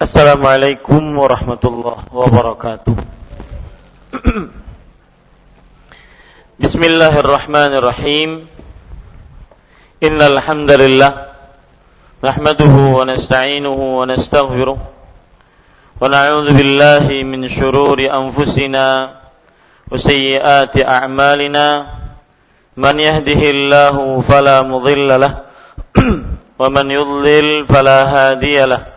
Assalamualaikum warahmatullahi wabarakatuh. Bismillahirrahmanirrahim. Innal hamdalillah nahmaduhu wa nasta'inuhu wa nastaghfiruh wa na'udzu billahi min shururi anfusina wa sayyiati a'malina. Man yahdihillahu fala mudilla lahu ومن يضلل فلا هادي له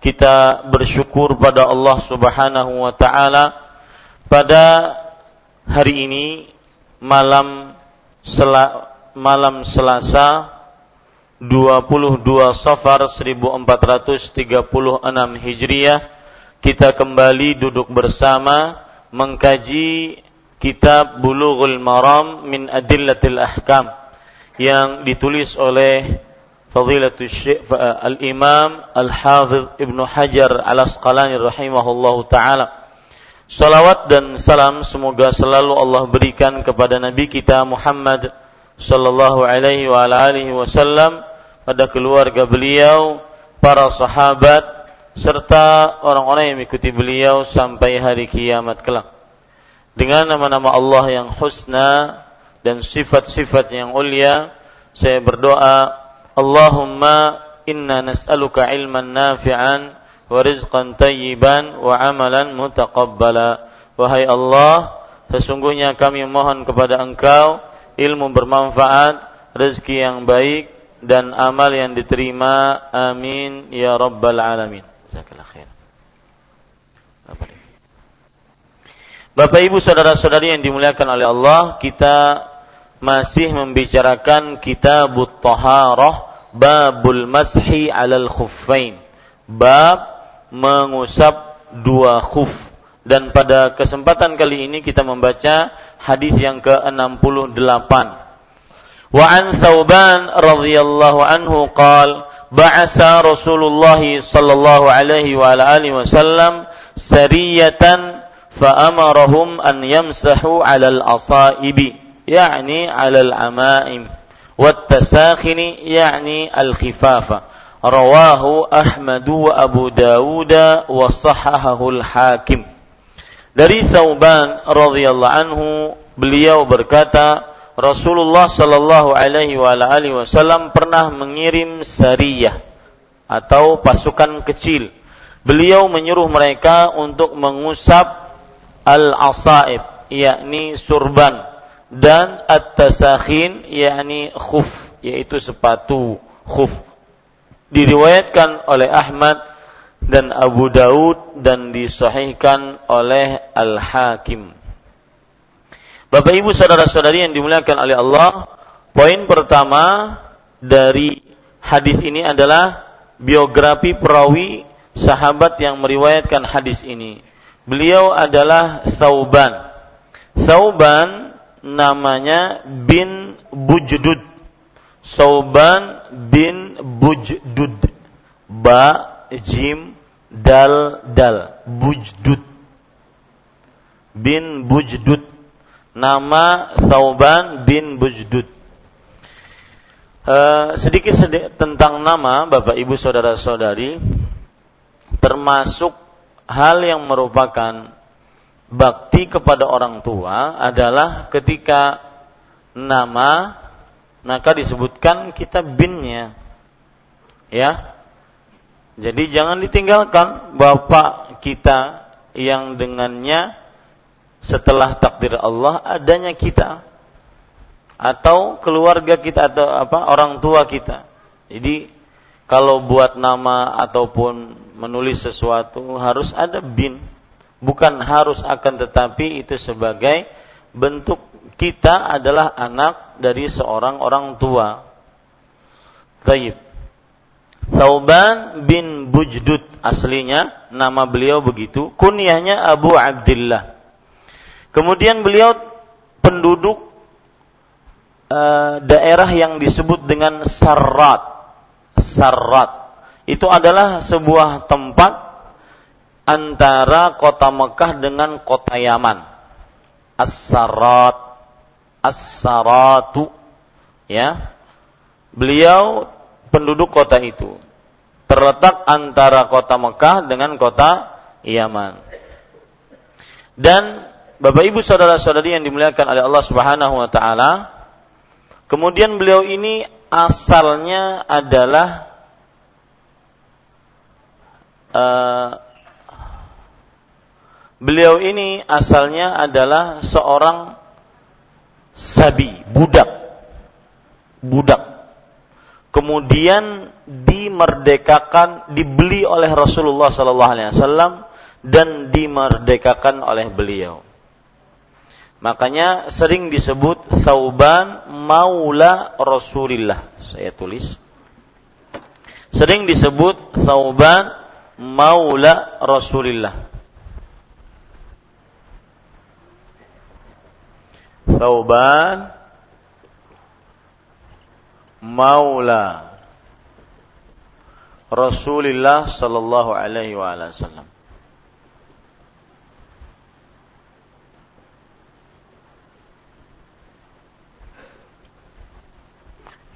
kita bersyukur pada Allah Subhanahu wa taala pada hari ini malam sel malam Selasa 22 Safar 1436 Hijriah kita kembali duduk bersama mengkaji kitab Bulughul Maram min Adillatil Ahkam yang ditulis oleh Fadilatul Syekh Al-Imam Al-Hafidh Ibnu Hajar Al-Asqalani rahimahullahu taala. Salawat dan salam semoga selalu Allah berikan kepada Nabi kita Muhammad sallallahu alaihi wa alihi wasallam pada keluarga beliau, para sahabat serta orang-orang yang mengikuti beliau sampai hari kiamat kelak. Dengan nama-nama Allah yang husna dan sifat-sifat yang ulia, saya berdoa Allahumma inna nas'aluka ilman nafi'an wa rizqan tayyiban wa amalan mutaqabbala. Wahai Allah, sesungguhnya kami mohon kepada Engkau ilmu bermanfaat, rezeki yang baik dan amal yang diterima. Amin ya rabbal alamin. Bapak Ibu saudara-saudari yang dimuliakan oleh Allah, kita masih membicarakan kitabut taharah babul mashi alal khuffain. Bab mengusap dua khuf. Dan pada kesempatan kali ini kita membaca hadis yang ke-68. Wa an Thauban radhiyallahu anhu qal ba'asa Rasulullah sallallahu alaihi wa alihi wasallam sariyatan fa'amarahum an yamsahu 'alal asaibi yani 'alal amaim. والتساخن يعني الخفافة رواه أحمد وأبو داود وصححه الحاكم dari Thauban radhiyallahu anhu beliau berkata Rasulullah sallallahu alaihi wa alihi wasallam pernah mengirim sariyah atau pasukan kecil. Beliau menyuruh mereka untuk mengusap al-asaib, yakni surban dan at-tasakhin yakni khuf yaitu sepatu khuf diriwayatkan oleh Ahmad dan Abu Daud dan disahihkan oleh Al-Hakim. Bapak Ibu saudara-saudari yang dimuliakan oleh Allah, poin pertama dari hadis ini adalah biografi perawi sahabat yang meriwayatkan hadis ini. Beliau adalah Sauban. Sauban namanya bin Bujdud. Sauban bin Bujdud. Ba, jim, dal, dal. Bujdud. bin Bujdud. Nama Thauban bin Bujdud. Uh, sedikit sedikit tentang nama Bapak Ibu saudara-saudari termasuk hal yang merupakan bakti kepada orang tua adalah ketika nama maka disebutkan kita binnya. Ya. Jadi jangan ditinggalkan bapak kita yang dengannya setelah takdir Allah adanya kita atau keluarga kita atau apa orang tua kita. Jadi kalau buat nama ataupun menulis sesuatu harus ada bin, bukan harus akan tetapi itu sebagai bentuk kita adalah anak dari seorang orang tua. Taib. Thauban bin Bujdud aslinya nama beliau begitu, kunyahnya Abu Abdullah. Kemudian beliau penduduk uh, daerah yang disebut dengan Sarrat. Sarrat itu adalah sebuah tempat antara kota Mekah dengan kota Yaman. As-Sarrat, As-Saratu, ya. Beliau penduduk kota itu. Terletak antara kota Mekah dengan kota Yaman. Dan Bapak Ibu saudara-saudari yang dimuliakan oleh Allah Subhanahu wa taala, kemudian beliau ini asalnya adalah uh, beliau ini asalnya adalah seorang sabi, budak. Budak kemudian dimerdekakan, dibeli oleh Rasulullah Sallallahu Alaihi Wasallam dan dimerdekakan oleh beliau. Makanya sering disebut Thauban Maula Rasulillah. Saya tulis. Sering disebut Thauban Maula Rasulillah. Thauban maula Rasulullah sallallahu alaihi wasallam.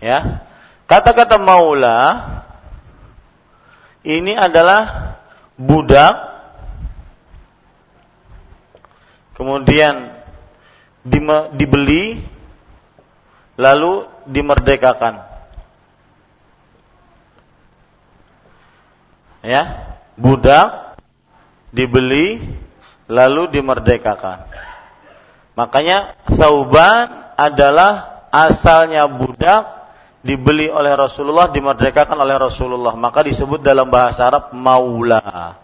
Ya. Kata-kata maula ini adalah budak kemudian dibeli lalu dimerdekakan. Ya, budak dibeli lalu dimerdekakan. Makanya Sauban adalah asalnya budak dibeli oleh Rasulullah, dimerdekakan oleh Rasulullah. Maka disebut dalam bahasa Arab maula.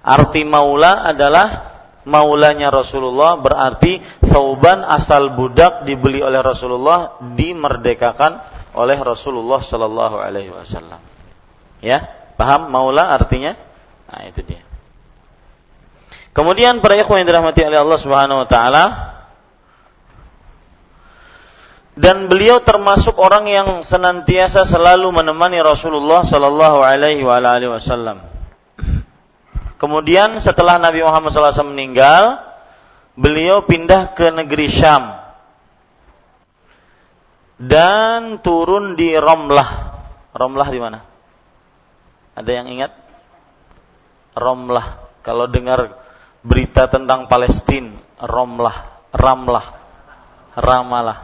Arti maula adalah maulanya Rasulullah berarti Thauban asal budak dibeli oleh Rasulullah dimerdekakan oleh Rasulullah Shallallahu Alaihi Wasallam. Ya, paham maula artinya? Nah itu dia. Kemudian para ikhwan yang dirahmati oleh Allah Subhanahu Wa Taala dan beliau termasuk orang yang senantiasa selalu menemani Rasulullah Shallallahu Alaihi Wasallam Kemudian setelah Nabi Muhammad SAW meninggal, beliau pindah ke negeri Syam dan turun di Romlah. Romlah di mana? Ada yang ingat? Romlah. Kalau dengar berita tentang Palestina, Romlah, Ramlah, Ramalah.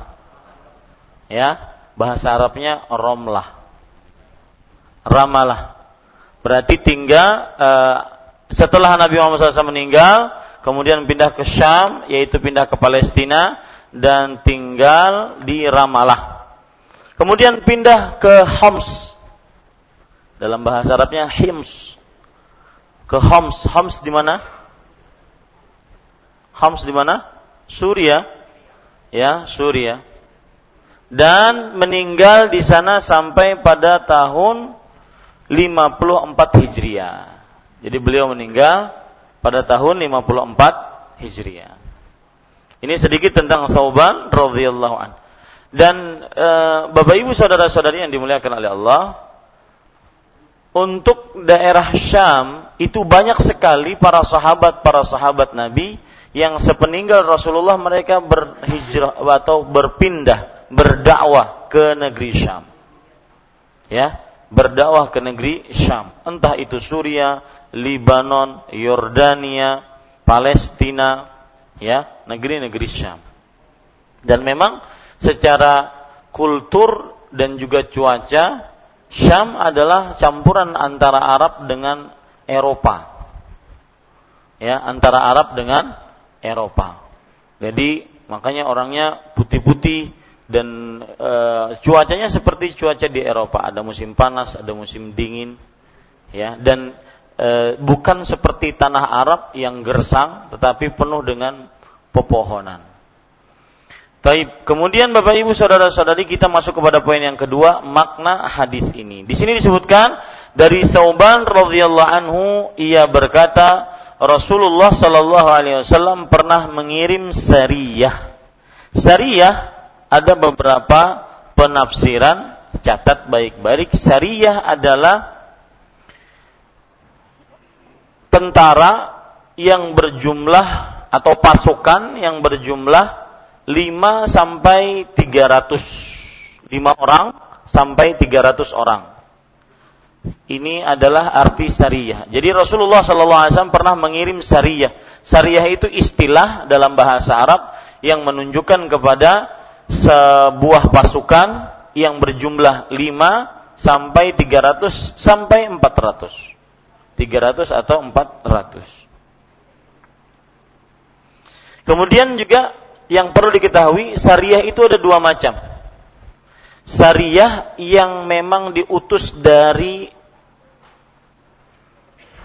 Ya, bahasa Arabnya Romlah. Ramalah. Berarti tinggal uh, setelah Nabi Muhammad SAW meninggal, kemudian pindah ke Syam, yaitu pindah ke Palestina dan tinggal di Ramallah. Kemudian pindah ke Homs. Dalam bahasa Arabnya Hims. Ke Homs. Homs di mana? Homs di mana? Suria. Ya, Suria. Dan meninggal di sana sampai pada tahun 54 Hijriah. Jadi beliau meninggal pada tahun 54 Hijriah. Ini sedikit tentang Thauban radhiyallahu an. Dan e, Bapak Ibu saudara-saudari yang dimuliakan oleh Allah, untuk daerah Syam itu banyak sekali para sahabat para sahabat Nabi yang sepeninggal Rasulullah mereka berhijrah atau berpindah berdakwah ke negeri Syam. Ya, berdakwah ke negeri Syam. Entah itu Suria, Libanon, Yordania, Palestina, ya, negeri-negeri Syam. Dan memang secara kultur dan juga cuaca Syam adalah campuran antara Arab dengan Eropa. Ya, antara Arab dengan Eropa. Jadi makanya orangnya putih-putih dan e, cuacanya seperti cuaca di Eropa. Ada musim panas, ada musim dingin. Ya, dan e, bukan seperti tanah Arab yang gersang tetapi penuh dengan pepohonan. Taib. Kemudian Bapak Ibu saudara-saudari kita masuk kepada poin yang kedua, makna hadis ini. Di sini disebutkan dari Thauban radhiyallahu anhu ia berkata Rasulullah Shallallahu alaihi wasallam pernah mengirim sariyah. Sariyah ada beberapa penafsiran, catat baik-baik. Sariyah adalah tentara yang berjumlah atau pasukan yang berjumlah 5 sampai 300 5 orang sampai 300 orang. Ini adalah arti syariah. Jadi Rasulullah SAW pernah mengirim syariah. Syariah itu istilah dalam bahasa Arab yang menunjukkan kepada sebuah pasukan yang berjumlah 5 sampai 300 sampai 400. 300 atau 400. Kemudian juga yang perlu diketahui syariah itu ada dua macam. Syariah yang memang diutus dari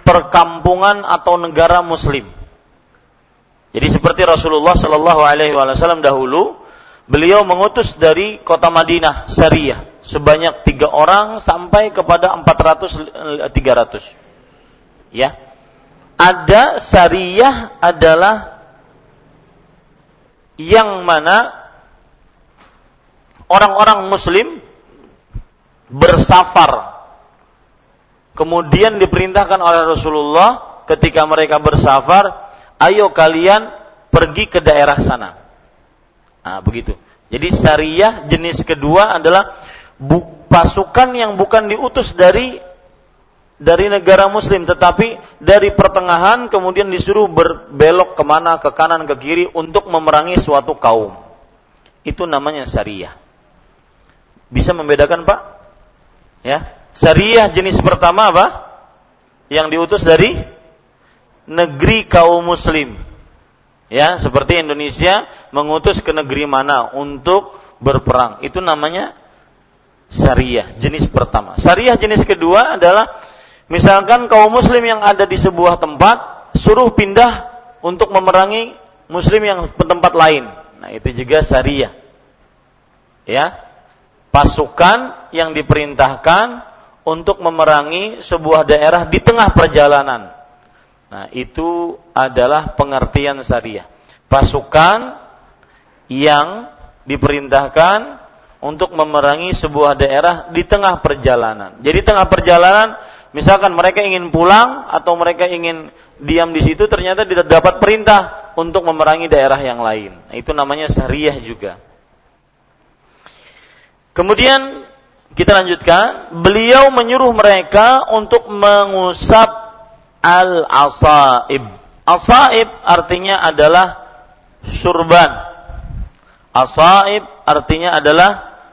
perkampungan atau negara muslim. Jadi seperti Rasulullah Shallallahu Alaihi Wasallam dahulu, beliau mengutus dari kota Madinah syariah sebanyak tiga orang sampai kepada 400 300. Ya. Ada syariah adalah yang mana orang-orang muslim bersafar. Kemudian diperintahkan oleh Rasulullah ketika mereka bersafar ayo kalian pergi ke daerah sana. Nah begitu. Jadi syariah jenis kedua adalah pasukan yang bukan diutus dari dari negara muslim tetapi dari pertengahan kemudian disuruh berbelok ke mana ke kanan ke kiri untuk memerangi suatu kaum. Itu namanya syariah. Bisa membedakan pak? Ya. Syariah jenis pertama apa? Yang diutus dari negeri kaum muslim. Ya seperti Indonesia mengutus ke negeri mana untuk berperang. Itu namanya syariah jenis pertama. Syariah jenis kedua adalah Misalkan kaum muslim yang ada di sebuah tempat suruh pindah untuk memerangi muslim yang tempat lain. Nah, itu juga syariah. Ya. Pasukan yang diperintahkan untuk memerangi sebuah daerah di tengah perjalanan. Nah, itu adalah pengertian syariah. Pasukan yang diperintahkan untuk memerangi sebuah daerah di tengah perjalanan. Jadi tengah perjalanan Misalkan mereka ingin pulang atau mereka ingin diam di situ ternyata tidak dapat perintah untuk memerangi daerah yang lain. Itu namanya syariah juga. Kemudian kita lanjutkan, beliau menyuruh mereka untuk mengusap al-asaib. Asaib artinya adalah surban. Asaib artinya adalah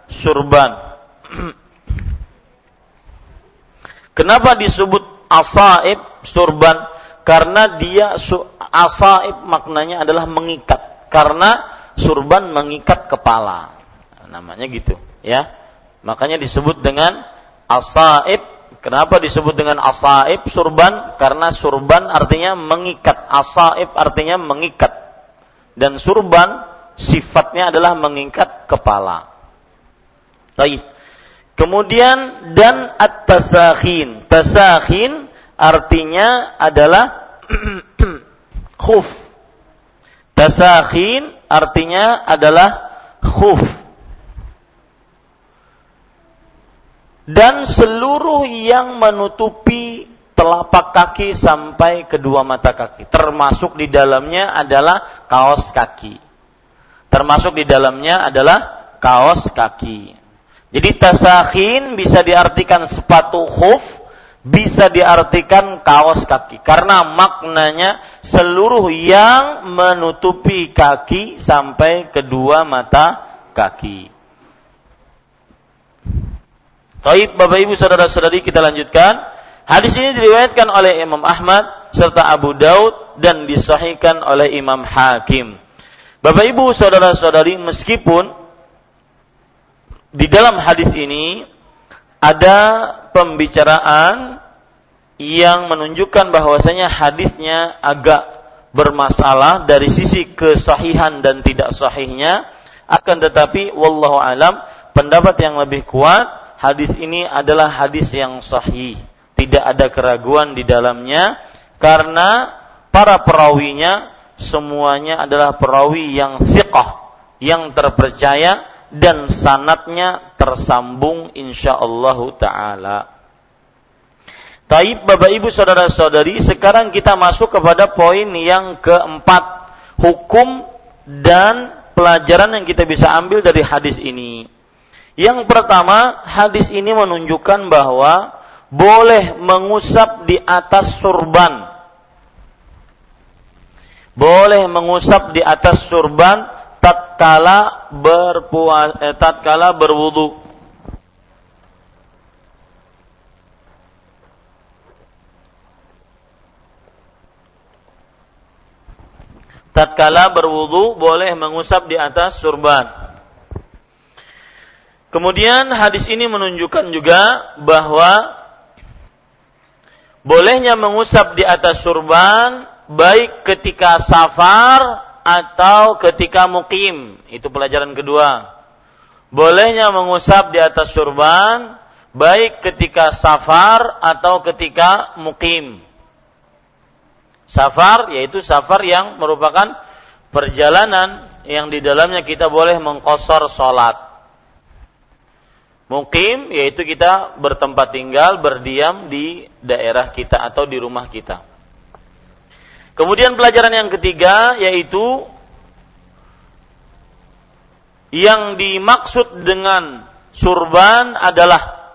surban. Kenapa disebut asaib surban? Karena dia asaib maknanya adalah mengikat. Karena surban mengikat kepala. Namanya gitu, ya. Makanya disebut dengan asaib. Kenapa disebut dengan asaib surban? Karena surban artinya mengikat. Asaib artinya mengikat. Dan surban sifatnya adalah mengikat kepala. Baik. Kemudian dan at-tasakhin. Tasakhin artinya adalah khuf. Tasakhin artinya adalah khuf. dan seluruh yang menutupi telapak kaki sampai kedua mata kaki. Termasuk di dalamnya adalah kaos kaki. Termasuk di dalamnya adalah kaos kaki. Jadi tasakhin bisa diartikan sepatu khuf, bisa diartikan kaos kaki karena maknanya seluruh yang menutupi kaki sampai kedua mata kaki. Taib Bapak Ibu saudara-saudari kita lanjutkan. Hadis ini diriwayatkan oleh Imam Ahmad serta Abu Daud dan disahihkan oleh Imam Hakim. Bapak Ibu saudara-saudari meskipun di dalam hadis ini ada pembicaraan yang menunjukkan bahwasanya hadisnya agak bermasalah dari sisi kesahihan dan tidak sahihnya. Akan tetapi wallahu alam pendapat yang lebih kuat hadis ini adalah hadis yang sahih, tidak ada keraguan di dalamnya karena para perawinya semuanya adalah perawi yang thiqah, yang terpercaya dan sanatnya tersambung insyaallah taala. Taib Bapak Ibu saudara-saudari, sekarang kita masuk kepada poin yang keempat, hukum dan pelajaran yang kita bisa ambil dari hadis ini. Yang pertama, hadis ini menunjukkan bahwa boleh mengusap di atas surban. Boleh mengusap di atas surban tatkala berpuas eh, tatkala berwudu. Tatkala berwudu boleh mengusap di atas surban. Kemudian hadis ini menunjukkan juga bahwa bolehnya mengusap di atas surban baik ketika safar atau ketika mukim. Itu pelajaran kedua. Bolehnya mengusap di atas surban baik ketika safar atau ketika mukim. Safar yaitu safar yang merupakan perjalanan yang di dalamnya kita boleh mengkosor sholat Mukim yaitu kita bertempat tinggal, berdiam di daerah kita atau di rumah kita. Kemudian pelajaran yang ketiga yaitu yang dimaksud dengan surban adalah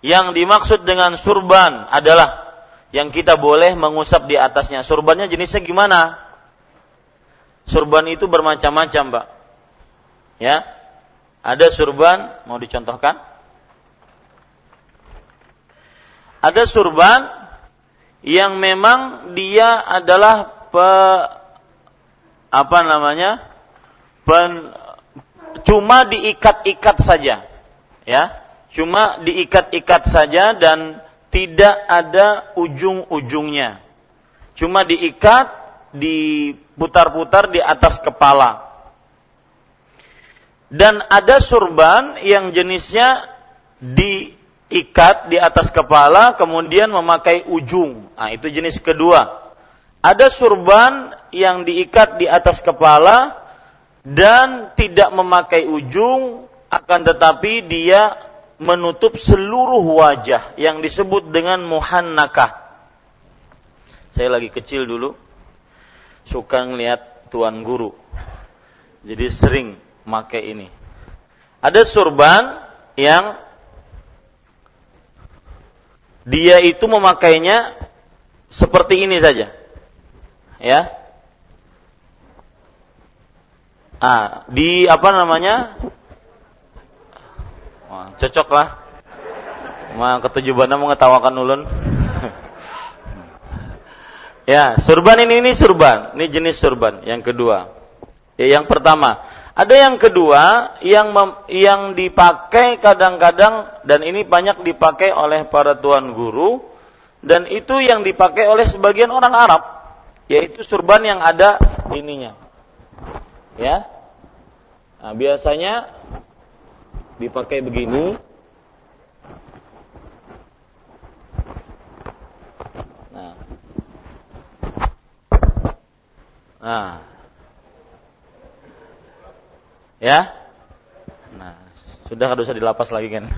yang dimaksud dengan surban adalah yang kita boleh mengusap di atasnya. Surbannya jenisnya gimana? Surban itu bermacam-macam, Pak. Ya, ada surban, mau dicontohkan? Ada surban yang memang dia adalah pe, apa namanya? Pen, cuma diikat-ikat saja. Ya, cuma diikat-ikat saja dan tidak ada ujung-ujungnya. Cuma diikat, diputar-putar di atas kepala dan ada surban yang jenisnya diikat di atas kepala kemudian memakai ujung. Nah, itu jenis kedua. Ada surban yang diikat di atas kepala dan tidak memakai ujung akan tetapi dia menutup seluruh wajah yang disebut dengan muhannakah. Saya lagi kecil dulu suka ngeliat tuan guru. Jadi sering make ini. Ada surban yang dia itu memakainya seperti ini saja. Ya. Ah, di apa namanya? Wah, cocok lah. Ketujuh mengetawakan ulun. ya, surban ini ini surban. Ini jenis surban yang kedua. Ya, yang pertama, ada yang kedua yang mem, yang dipakai kadang-kadang dan ini banyak dipakai oleh para tuan guru dan itu yang dipakai oleh sebagian orang Arab yaitu surban yang ada ininya. Ya. Nah, biasanya dipakai begini. Nah. Nah, Ya? Nah, sudah kada usah dilapas lagi kan.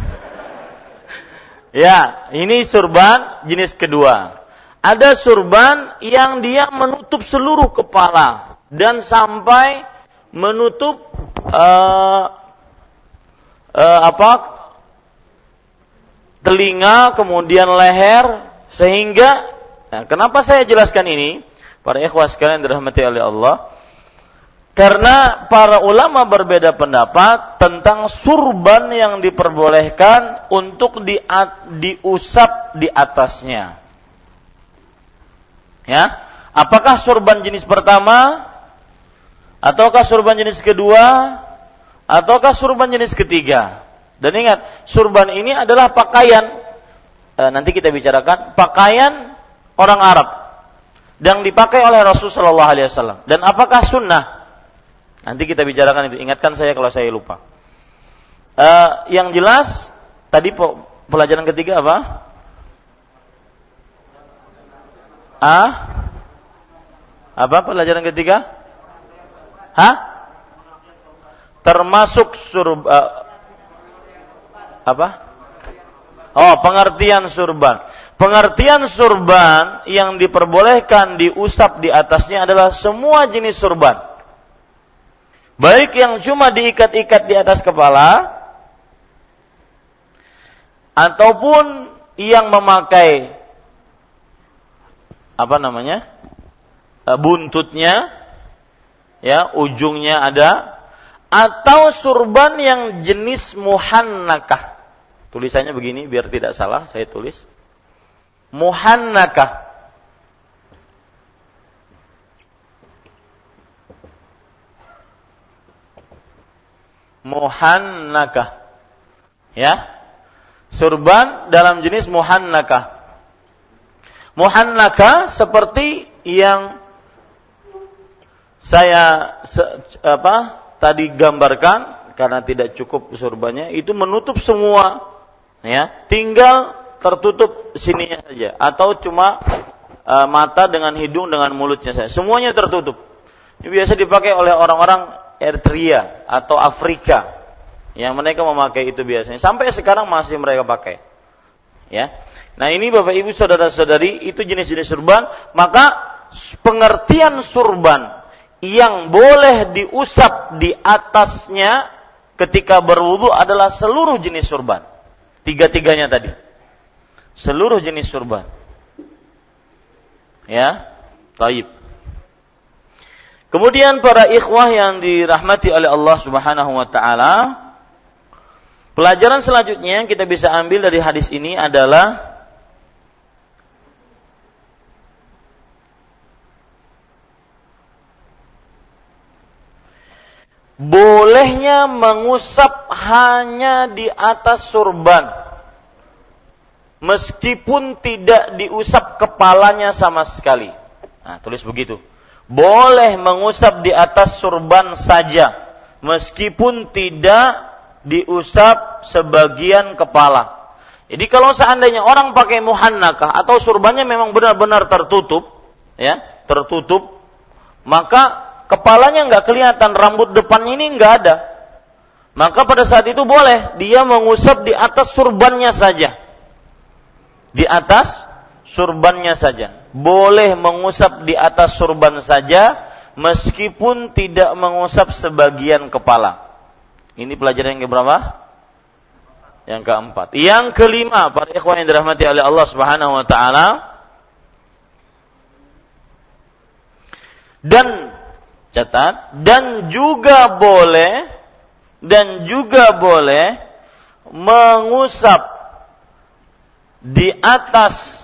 Ya, ini surban jenis kedua. Ada surban yang dia menutup seluruh kepala dan sampai menutup uh, uh, apa telinga kemudian leher sehingga nah, kenapa saya jelaskan ini para ikhwas sekalian dirahmati oleh Allah karena para ulama berbeda pendapat tentang surban yang diperbolehkan untuk di, diusap di atasnya. Ya, apakah surban jenis pertama, ataukah surban jenis kedua, ataukah surban jenis ketiga? Dan ingat, surban ini adalah pakaian. E, nanti kita bicarakan pakaian orang Arab yang dipakai oleh Rasulullah SAW. Dan apakah sunnah? Nanti kita bicarakan itu. Ingatkan saya kalau saya lupa. Uh, yang jelas tadi pelajaran ketiga apa? Ah? Apa pelajaran ketiga? Hah? Termasuk surba uh, apa? Oh, pengertian surban. Pengertian surban yang diperbolehkan diusap di atasnya adalah semua jenis surban Baik yang cuma diikat-ikat di atas kepala ataupun yang memakai apa namanya? Eh, buntutnya ya, ujungnya ada atau surban yang jenis muhannakah. Tulisannya begini biar tidak salah, saya tulis. Muhannakah muhannakah. Ya. Surban dalam jenis muhannakah. Muhannakah seperti yang saya apa tadi gambarkan karena tidak cukup surbannya itu menutup semua ya tinggal tertutup sininya saja atau cuma uh, mata dengan hidung dengan mulutnya saja semuanya tertutup ini biasa dipakai oleh orang-orang Eritrea atau Afrika. Yang mereka memakai itu biasanya. Sampai sekarang masih mereka pakai. Ya. Nah ini bapak ibu saudara saudari itu jenis-jenis surban. Maka pengertian surban yang boleh diusap di atasnya ketika berwudu adalah seluruh jenis surban. Tiga-tiganya tadi. Seluruh jenis surban. Ya. Taib Kemudian para ikhwah yang dirahmati oleh Allah Subhanahu wa taala, pelajaran selanjutnya yang kita bisa ambil dari hadis ini adalah bolehnya mengusap hanya di atas surban meskipun tidak diusap kepalanya sama sekali. Nah, tulis begitu boleh mengusap di atas surban saja meskipun tidak diusap sebagian kepala. Jadi kalau seandainya orang pakai muhannakah atau surbannya memang benar-benar tertutup, ya, tertutup, maka kepalanya nggak kelihatan, rambut depannya ini nggak ada. Maka pada saat itu boleh dia mengusap di atas surbannya saja. Di atas surbannya saja boleh mengusap di atas surban saja meskipun tidak mengusap sebagian kepala. Ini pelajaran yang keberapa? Yang keempat. Yang kelima, para ikhwan yang dirahmati oleh Allah Subhanahu wa taala. Dan catat dan juga boleh dan juga boleh mengusap di atas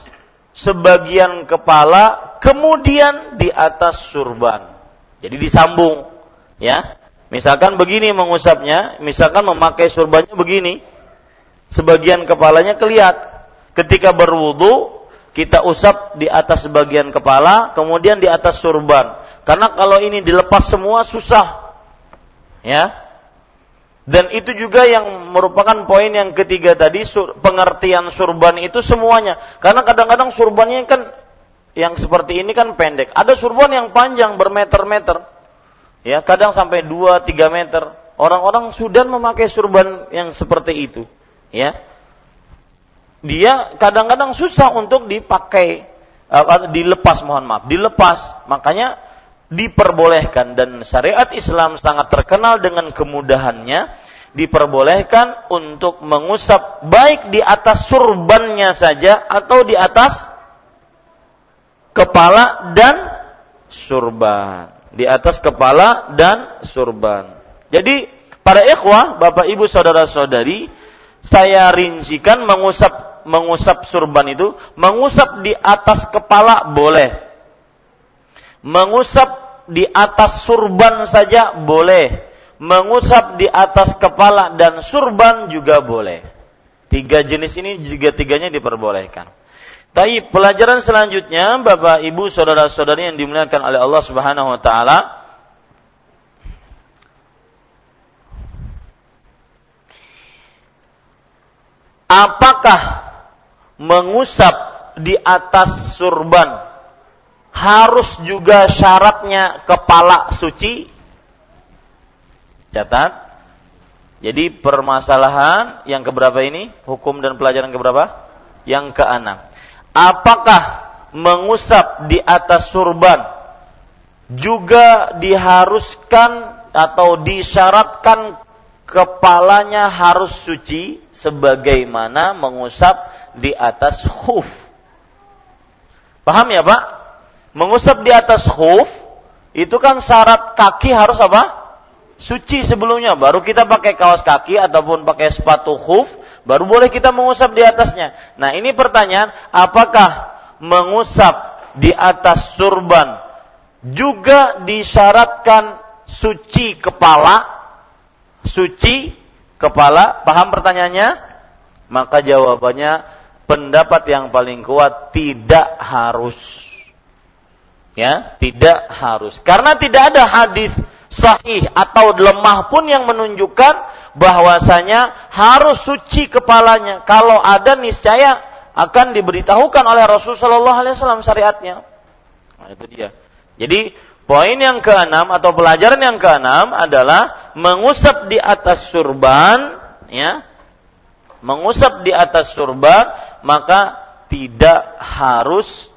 sebagian kepala kemudian di atas surban. Jadi disambung, ya. Misalkan begini mengusapnya, misalkan memakai surbannya begini, sebagian kepalanya kelihat. Ketika berwudu, kita usap di atas sebagian kepala, kemudian di atas surban. Karena kalau ini dilepas semua susah. Ya, dan itu juga yang merupakan poin yang ketiga tadi sur, pengertian surban itu semuanya. Karena kadang-kadang surbannya kan yang seperti ini kan pendek. Ada surban yang panjang bermeter-meter. Ya, kadang sampai 2 3 meter. Orang-orang Sudan memakai surban yang seperti itu, ya. dia kadang-kadang susah untuk dipakai uh, dilepas mohon maaf, dilepas. Makanya diperbolehkan dan syariat Islam sangat terkenal dengan kemudahannya diperbolehkan untuk mengusap baik di atas surbannya saja atau di atas kepala dan surban. Di atas kepala dan surban. Jadi para ikhwah, Bapak Ibu saudara-saudari, saya rincikan mengusap mengusap surban itu, mengusap di atas kepala boleh. Mengusap di atas surban saja boleh. Mengusap di atas kepala dan surban juga boleh. Tiga jenis ini juga tiganya diperbolehkan. Tapi pelajaran selanjutnya, Bapak, Ibu, saudara-saudari yang dimuliakan oleh Allah Subhanahu wa taala, apakah mengusap di atas surban harus juga syaratnya kepala suci? Catat. Jadi permasalahan yang keberapa ini? Hukum dan pelajaran keberapa? Yang keenam apakah mengusap di atas surban juga diharuskan atau disyaratkan kepalanya harus suci sebagaimana mengusap di atas khuf. Paham ya, Pak? Mengusap di atas khuf itu kan syarat kaki harus apa? Suci sebelumnya, baru kita pakai kaos kaki ataupun pakai sepatu khuf baru boleh kita mengusap di atasnya. Nah, ini pertanyaan, apakah mengusap di atas surban juga disyaratkan suci kepala? Suci kepala? Paham pertanyaannya? Maka jawabannya pendapat yang paling kuat tidak harus. Ya, tidak harus. Karena tidak ada hadis sahih atau lemah pun yang menunjukkan bahwasanya harus suci kepalanya. Kalau ada niscaya akan diberitahukan oleh Rasulullah SAW syariatnya. Nah, itu dia. Jadi poin yang keenam atau pelajaran yang keenam adalah mengusap di atas surban, ya, mengusap di atas surban maka tidak harus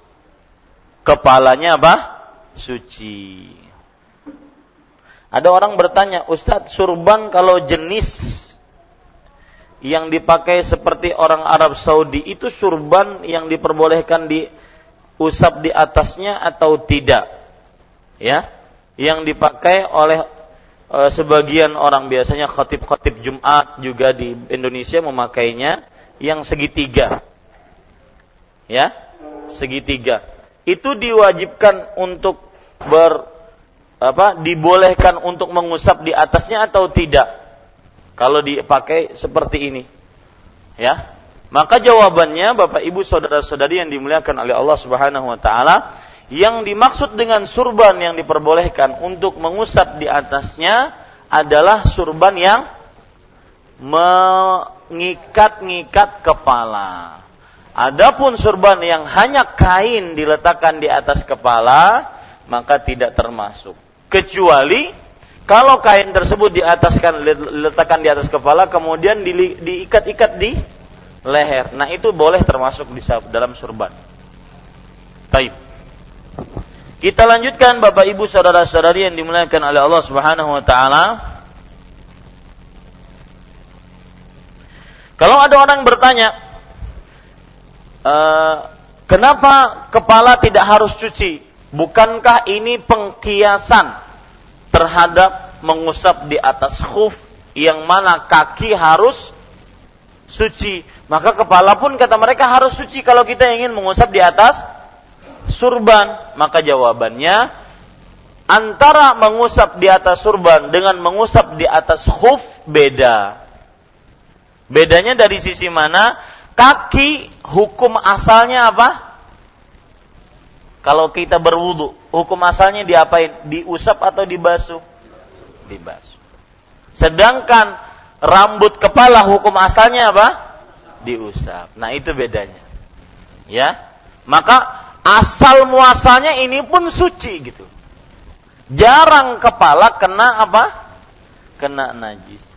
kepalanya apa? Suci. Ada orang bertanya, Ustadz, surban kalau jenis yang dipakai seperti orang Arab Saudi itu surban yang diperbolehkan diusap di atasnya atau tidak? Ya, yang dipakai oleh e, sebagian orang biasanya khatib-khatib Jumat juga di Indonesia memakainya yang segitiga. Ya, segitiga. Itu diwajibkan untuk ber apa dibolehkan untuk mengusap di atasnya atau tidak? Kalau dipakai seperti ini. Ya? Maka jawabannya Bapak Ibu saudara-saudari yang dimuliakan oleh Allah Subhanahu wa taala yang dimaksud dengan surban yang diperbolehkan untuk mengusap di atasnya adalah surban yang mengikat-ngikat kepala. Adapun surban yang hanya kain diletakkan di atas kepala, maka tidak termasuk kecuali kalau kain tersebut di ataskan letakkan di atas kepala kemudian di, diikat-ikat di leher. Nah, itu boleh termasuk di dalam surban. Baik. Kita lanjutkan Bapak Ibu saudara-saudari yang dimuliakan oleh Allah Subhanahu wa taala. Kalau ada orang bertanya, e, kenapa kepala tidak harus cuci? Bukankah ini pengkiasan terhadap mengusap di atas khuf yang mana kaki harus suci. Maka kepala pun kata mereka harus suci kalau kita ingin mengusap di atas surban. Maka jawabannya antara mengusap di atas surban dengan mengusap di atas khuf beda. Bedanya dari sisi mana? Kaki hukum asalnya apa? Kalau kita berwudu, hukum asalnya diapain? Diusap atau dibasuh? Dibasuh. Sedangkan rambut kepala hukum asalnya apa? Diusap. Nah, itu bedanya. Ya. Maka asal muasalnya ini pun suci gitu. Jarang kepala kena apa? Kena najis.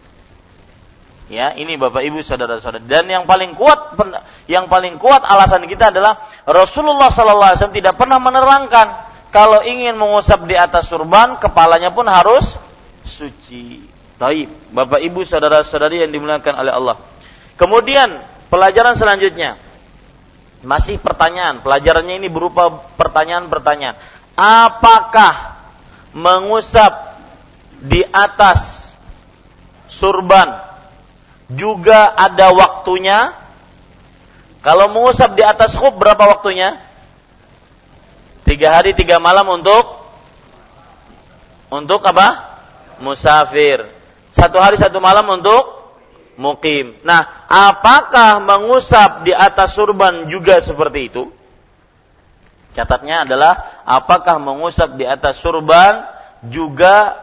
Ya, ini Bapak Ibu saudara-saudara. Dan yang paling kuat yang paling kuat alasan kita adalah Rasulullah sallallahu alaihi wasallam tidak pernah menerangkan kalau ingin mengusap di atas surban kepalanya pun harus suci. Taib. Bapak Ibu saudara-saudari yang dimuliakan oleh Allah. Kemudian pelajaran selanjutnya masih pertanyaan. Pelajarannya ini berupa pertanyaan-pertanyaan. Apakah mengusap di atas surban juga ada waktunya. Kalau mengusap di atas khuf berapa waktunya? Tiga hari tiga malam untuk untuk apa? Musafir. Satu hari satu malam untuk mukim. Nah, apakah mengusap di atas surban juga seperti itu? Catatnya adalah apakah mengusap di atas surban juga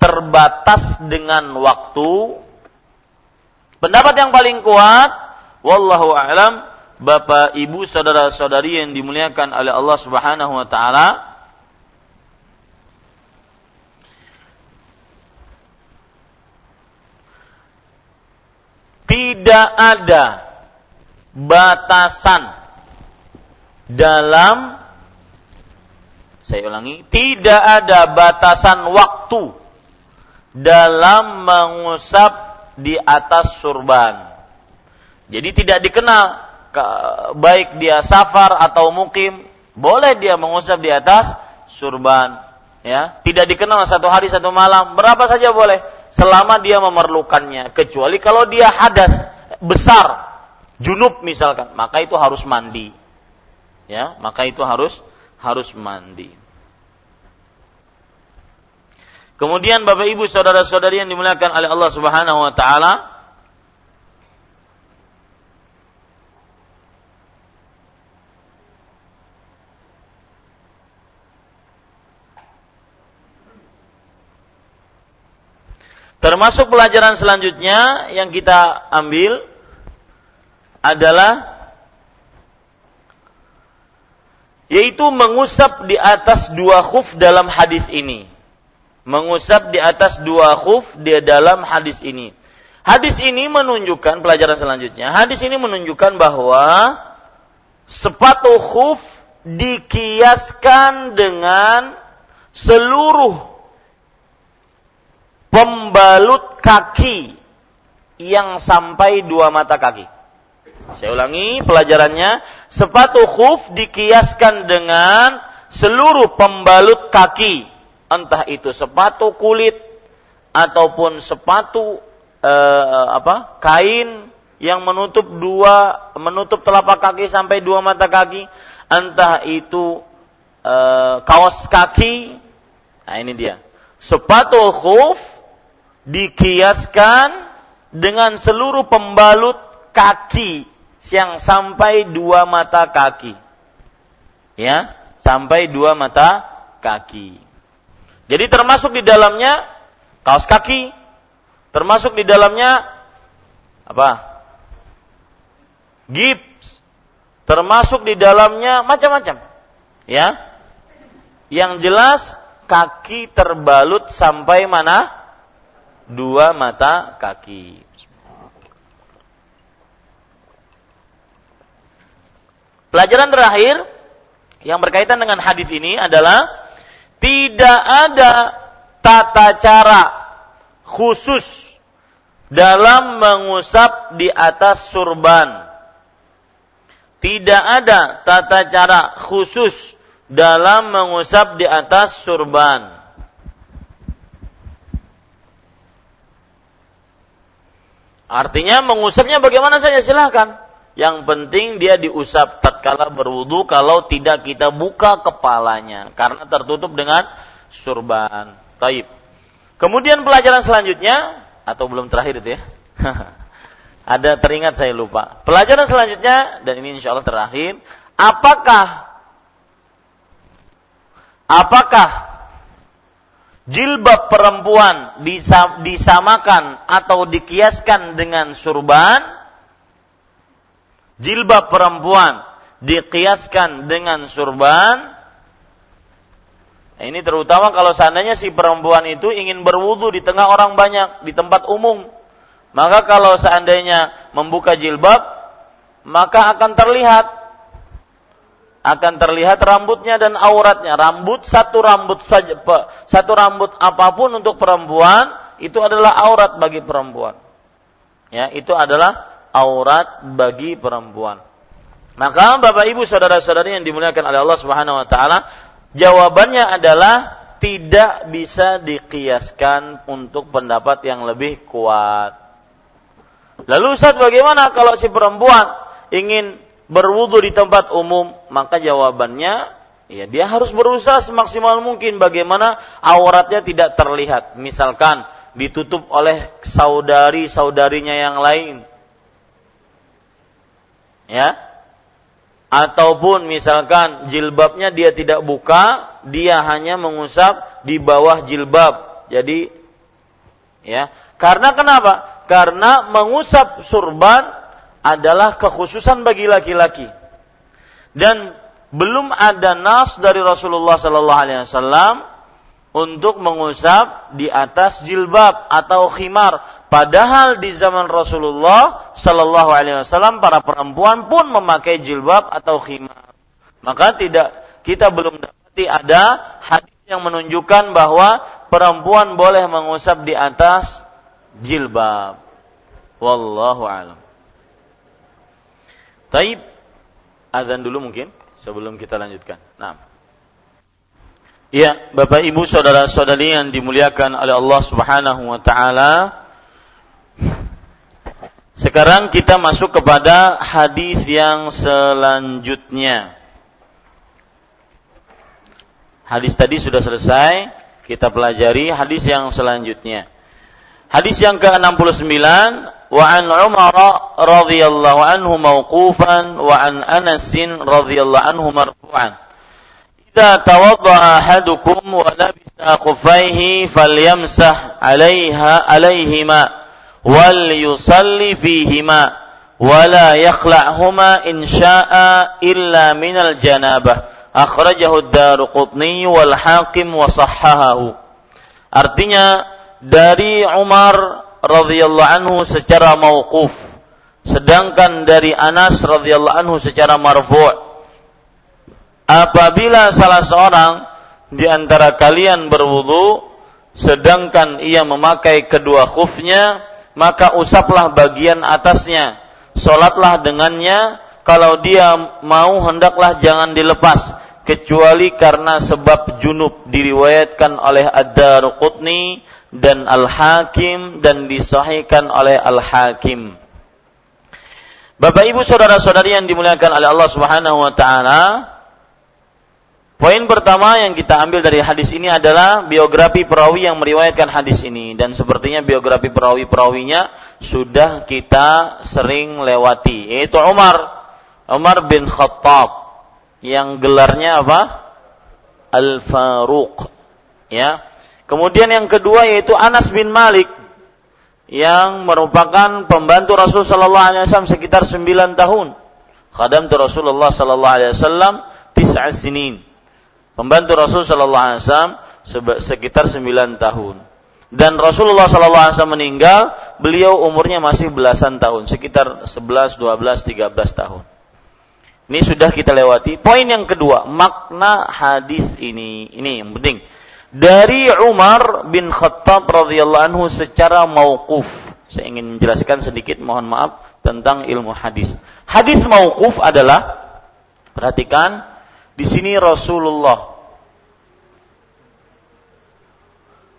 terbatas dengan waktu Pendapat yang paling kuat, wallahu a'lam, Bapak, Ibu, saudara-saudari yang dimuliakan oleh Allah Subhanahu wa taala, tidak ada batasan dalam saya ulangi, tidak ada batasan waktu dalam mengusap di atas surban. Jadi tidak dikenal baik dia safar atau mukim, boleh dia mengusap di atas surban. Ya, tidak dikenal satu hari satu malam, berapa saja boleh selama dia memerlukannya. Kecuali kalau dia hadas besar, junub misalkan, maka itu harus mandi. Ya, maka itu harus harus mandi. Kemudian Bapak Ibu saudara-saudari yang dimuliakan oleh Allah Subhanahu wa taala, Termasuk pelajaran selanjutnya yang kita ambil adalah yaitu mengusap di atas dua khuf dalam hadis ini mengusap di atas dua khuf di dalam hadis ini. Hadis ini menunjukkan pelajaran selanjutnya. Hadis ini menunjukkan bahwa sepatu khuf dikiaskan dengan seluruh pembalut kaki yang sampai dua mata kaki. Saya ulangi pelajarannya, sepatu khuf dikiaskan dengan seluruh pembalut kaki entah itu sepatu kulit ataupun sepatu eh, apa kain yang menutup dua menutup telapak kaki sampai dua mata kaki. Entah itu eh, kaos kaki. Nah ini dia. Sepatu khuf dikiaskan dengan seluruh pembalut kaki yang sampai dua mata kaki. Ya sampai dua mata kaki jadi termasuk di dalamnya kaos kaki, termasuk di dalamnya apa? Gips, termasuk di dalamnya macam-macam. Ya. Yang jelas kaki terbalut sampai mana? Dua mata kaki. Pelajaran terakhir yang berkaitan dengan hadis ini adalah tidak ada tata cara khusus dalam mengusap di atas surban. Tidak ada tata cara khusus dalam mengusap di atas surban. Artinya mengusapnya bagaimana saja silahkan. Yang penting dia diusap tatkala berwudu kalau tidak kita buka kepalanya karena tertutup dengan surban. Taib. Kemudian pelajaran selanjutnya atau belum terakhir itu ya. Ada teringat saya lupa. Pelajaran selanjutnya dan ini insya Allah terakhir. Apakah apakah jilbab perempuan disamakan atau dikiaskan dengan surban? Jilbab perempuan dikiaskan dengan surban, ini terutama kalau seandainya si perempuan itu ingin berwudu di tengah orang banyak, di tempat umum, Maka kalau seandainya membuka jilbab, maka akan terlihat akan terlihat rambutnya dan auratnya. Rambut satu rambut saja satu rambut apa pun untuk perempuan itu adalah aurat bagi perempuan. Ya, itu adalah aurat bagi perempuan. Maka Bapak Ibu saudara-saudari yang dimuliakan oleh Allah Subhanahu wa taala, jawabannya adalah tidak bisa dikiaskan untuk pendapat yang lebih kuat. Lalu Ustaz bagaimana kalau si perempuan ingin berwudu di tempat umum? Maka jawabannya ya dia harus berusaha semaksimal mungkin bagaimana auratnya tidak terlihat. Misalkan ditutup oleh saudari-saudarinya yang lain. Ya. Ataupun misalkan jilbabnya dia tidak buka, dia hanya mengusap di bawah jilbab. Jadi ya, karena kenapa? Karena mengusap surban adalah kekhususan bagi laki-laki. Dan belum ada nas dari Rasulullah sallallahu alaihi wasallam untuk mengusap di atas jilbab atau khimar. Padahal di zaman Rasulullah Sallallahu Alaihi Wasallam para perempuan pun memakai jilbab atau khimar. Maka tidak kita belum dapati ada hadis yang menunjukkan bahwa perempuan boleh mengusap di atas jilbab. Wallahu alam. Taib, azan dulu mungkin sebelum kita lanjutkan. Nah. Ya, Bapak Ibu saudara-saudari yang dimuliakan oleh Allah Subhanahu wa taala. Sekarang kita masuk kepada hadis yang selanjutnya. Hadis tadi sudah selesai, kita pelajari hadis yang selanjutnya. Hadis yang ke-69 wa an Umar radhiyallahu anhu mauqufan wa an Anas radhiyallahu anhu marfu'an. إذا توضأ أحدكم ولبس خفيه فليمسح عليها عليهما وليصلي فيهما ولا يخلعهما إن شاء إلا من الجنابة أخرجه الدار قطني والحاكم وصححه artinya dari Umar radhiyallahu anhu secara mauquf sedangkan dari Anas radhiyallahu anhu secara marfu' apabila salah seorang di antara kalian berwudu sedangkan ia memakai kedua khufnya maka usaplah bagian atasnya solatlah dengannya kalau dia mau hendaklah jangan dilepas kecuali karena sebab junub diriwayatkan oleh Ad-Darqutni dan Al-Hakim dan disahihkan oleh Al-Hakim. Bapak Ibu saudara-saudari yang dimuliakan oleh Allah Subhanahu wa taala, Poin pertama yang kita ambil dari hadis ini adalah biografi perawi yang meriwayatkan hadis ini dan sepertinya biografi perawi-perawinya sudah kita sering lewati yaitu Umar Umar bin Khattab yang gelarnya apa? Al Faruq ya. Kemudian yang kedua yaitu Anas bin Malik yang merupakan pembantu Rasul sallallahu alaihi wasallam sekitar 9 tahun. Khadam Rasulullah sallallahu alaihi wasallam Pembantu Rasul Shallallahu Alaihi Wasallam sekitar 9 tahun. Dan Rasulullah Shallallahu Alaihi Wasallam meninggal, beliau umurnya masih belasan tahun, sekitar 11, 12, 13 tahun. Ini sudah kita lewati. Poin yang kedua, makna hadis ini. Ini yang penting. Dari Umar bin Khattab radhiyallahu anhu secara mauquf. Saya ingin menjelaskan sedikit, mohon maaf tentang ilmu hadis. Hadis mauquf adalah perhatikan di sini Rasulullah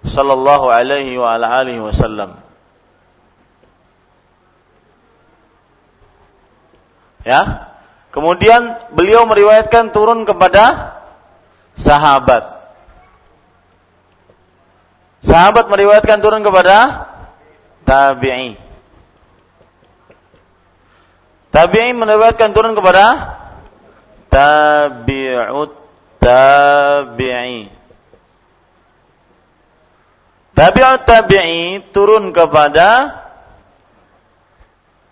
sallallahu alaihi wa ala alihi wasallam Ya. Kemudian beliau meriwayatkan turun kepada sahabat. Sahabat meriwayatkan turun kepada tabi'i. Tabi'i meriwayatkan turun kepada tabi'ut tabi'i. Tabi'ut tabi'i turun kepada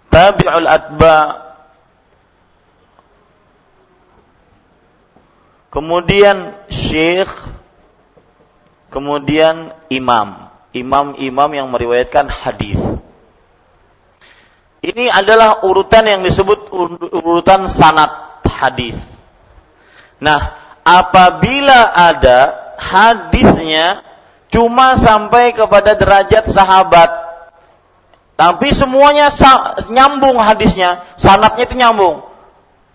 tabi'ul atba. Kemudian syekh, kemudian imam. Imam-imam yang meriwayatkan hadis. Ini adalah urutan yang disebut urutan sanat hadis. Nah, apabila ada hadisnya cuma sampai kepada derajat sahabat, tapi semuanya nyambung hadisnya, sanatnya itu nyambung.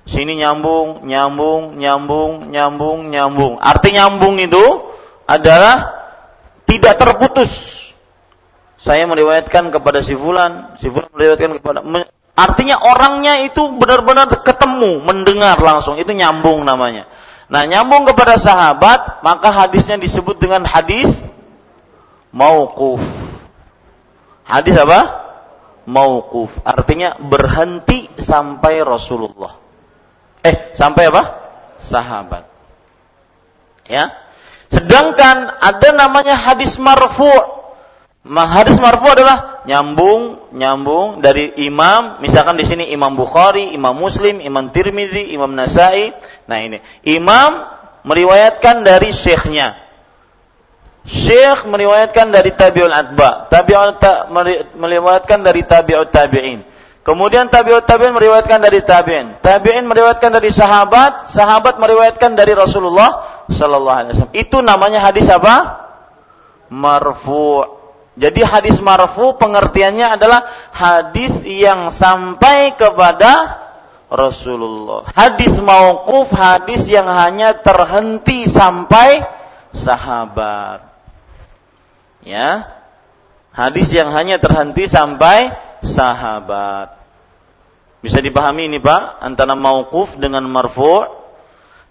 Sini nyambung, nyambung, nyambung, nyambung, nyambung. Arti nyambung itu adalah tidak terputus. Saya meriwayatkan kepada si fulan, si fulan meriwayatkan kepada artinya orangnya itu benar-benar ketemu, mendengar langsung. Itu nyambung namanya. Nah, nyambung kepada sahabat, maka hadisnya disebut dengan hadis mauquf. Hadis apa? Mauquf. Artinya berhenti sampai Rasulullah. Eh, sampai apa? Sahabat. Ya. Sedangkan ada namanya hadis marfu'. Hadis marfu adalah nyambung, nyambung dari imam, misalkan di sini Imam Bukhari, Imam Muslim, Imam Tirmidzi, Imam Nasai. Nah ini, imam meriwayatkan dari syekhnya. Syekh meriwayatkan dari tabi'ul atba, tabi'ul ta, meriwayatkan dari tabi'ut tabi'in. Kemudian tabi'ut tabi'in meriwayatkan dari tabi'in. Tabi'in meriwayatkan dari sahabat, sahabat meriwayatkan dari Rasulullah sallallahu alaihi wasallam. Itu namanya hadis apa? Marfu'. Jadi hadis marfu pengertiannya adalah hadis yang sampai kepada Rasulullah. Hadis mauquf hadis yang hanya terhenti sampai sahabat. Ya. Hadis yang hanya terhenti sampai sahabat. Bisa dipahami ini Pak antara mauquf dengan marfu'?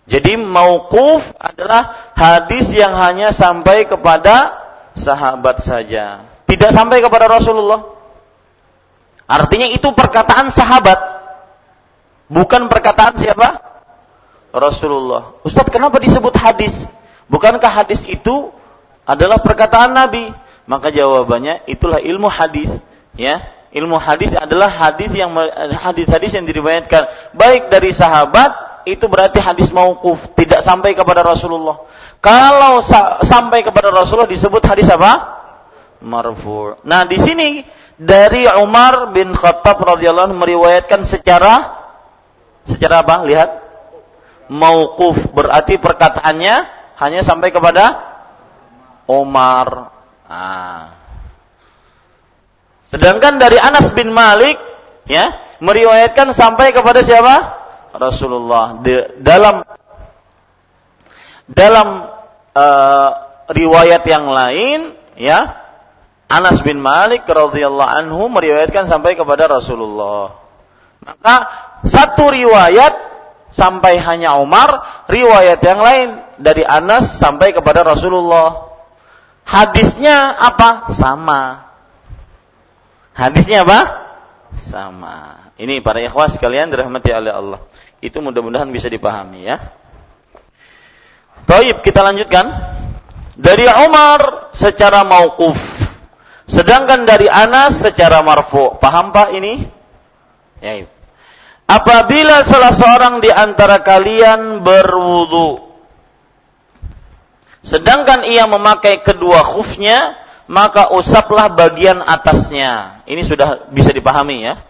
Jadi mauquf adalah hadis yang hanya sampai kepada sahabat saja. Tidak sampai kepada Rasulullah. Artinya itu perkataan sahabat. Bukan perkataan siapa? Rasulullah. Ustaz, kenapa disebut hadis? Bukankah hadis itu adalah perkataan Nabi? Maka jawabannya itulah ilmu hadis, ya ilmu hadis adalah hadis yang hadis-hadis yang diriwayatkan baik dari sahabat itu berarti hadis mauquf tidak sampai kepada Rasulullah. Kalau sa sampai kepada Rasulullah disebut hadis apa? Marfu. Nah, di sini dari Umar bin Khattab radhiyallahu anhu meriwayatkan secara secara apa? Lihat. Mauquf berarti perkataannya hanya sampai kepada Umar. Nah, Sedangkan dari Anas bin Malik ya meriwayatkan sampai kepada siapa? Rasulullah. Di, dalam dalam uh, riwayat yang lain ya Anas bin Malik radhiyallahu anhu meriwayatkan sampai kepada Rasulullah. Maka satu riwayat sampai hanya Umar, riwayat yang lain dari Anas sampai kepada Rasulullah. Hadisnya apa? Sama. Hadisnya apa? Sama. Ini para ikhwas sekalian dirahmati oleh Allah. Itu mudah-mudahan bisa dipahami ya. Taib kita lanjutkan. Dari Umar secara mauquf. Sedangkan dari Anas secara marfu. Paham Pak ini? Ya. Apabila salah seorang di antara kalian berwudu sedangkan ia memakai kedua khufnya maka usaplah bagian atasnya. Ini sudah bisa dipahami ya.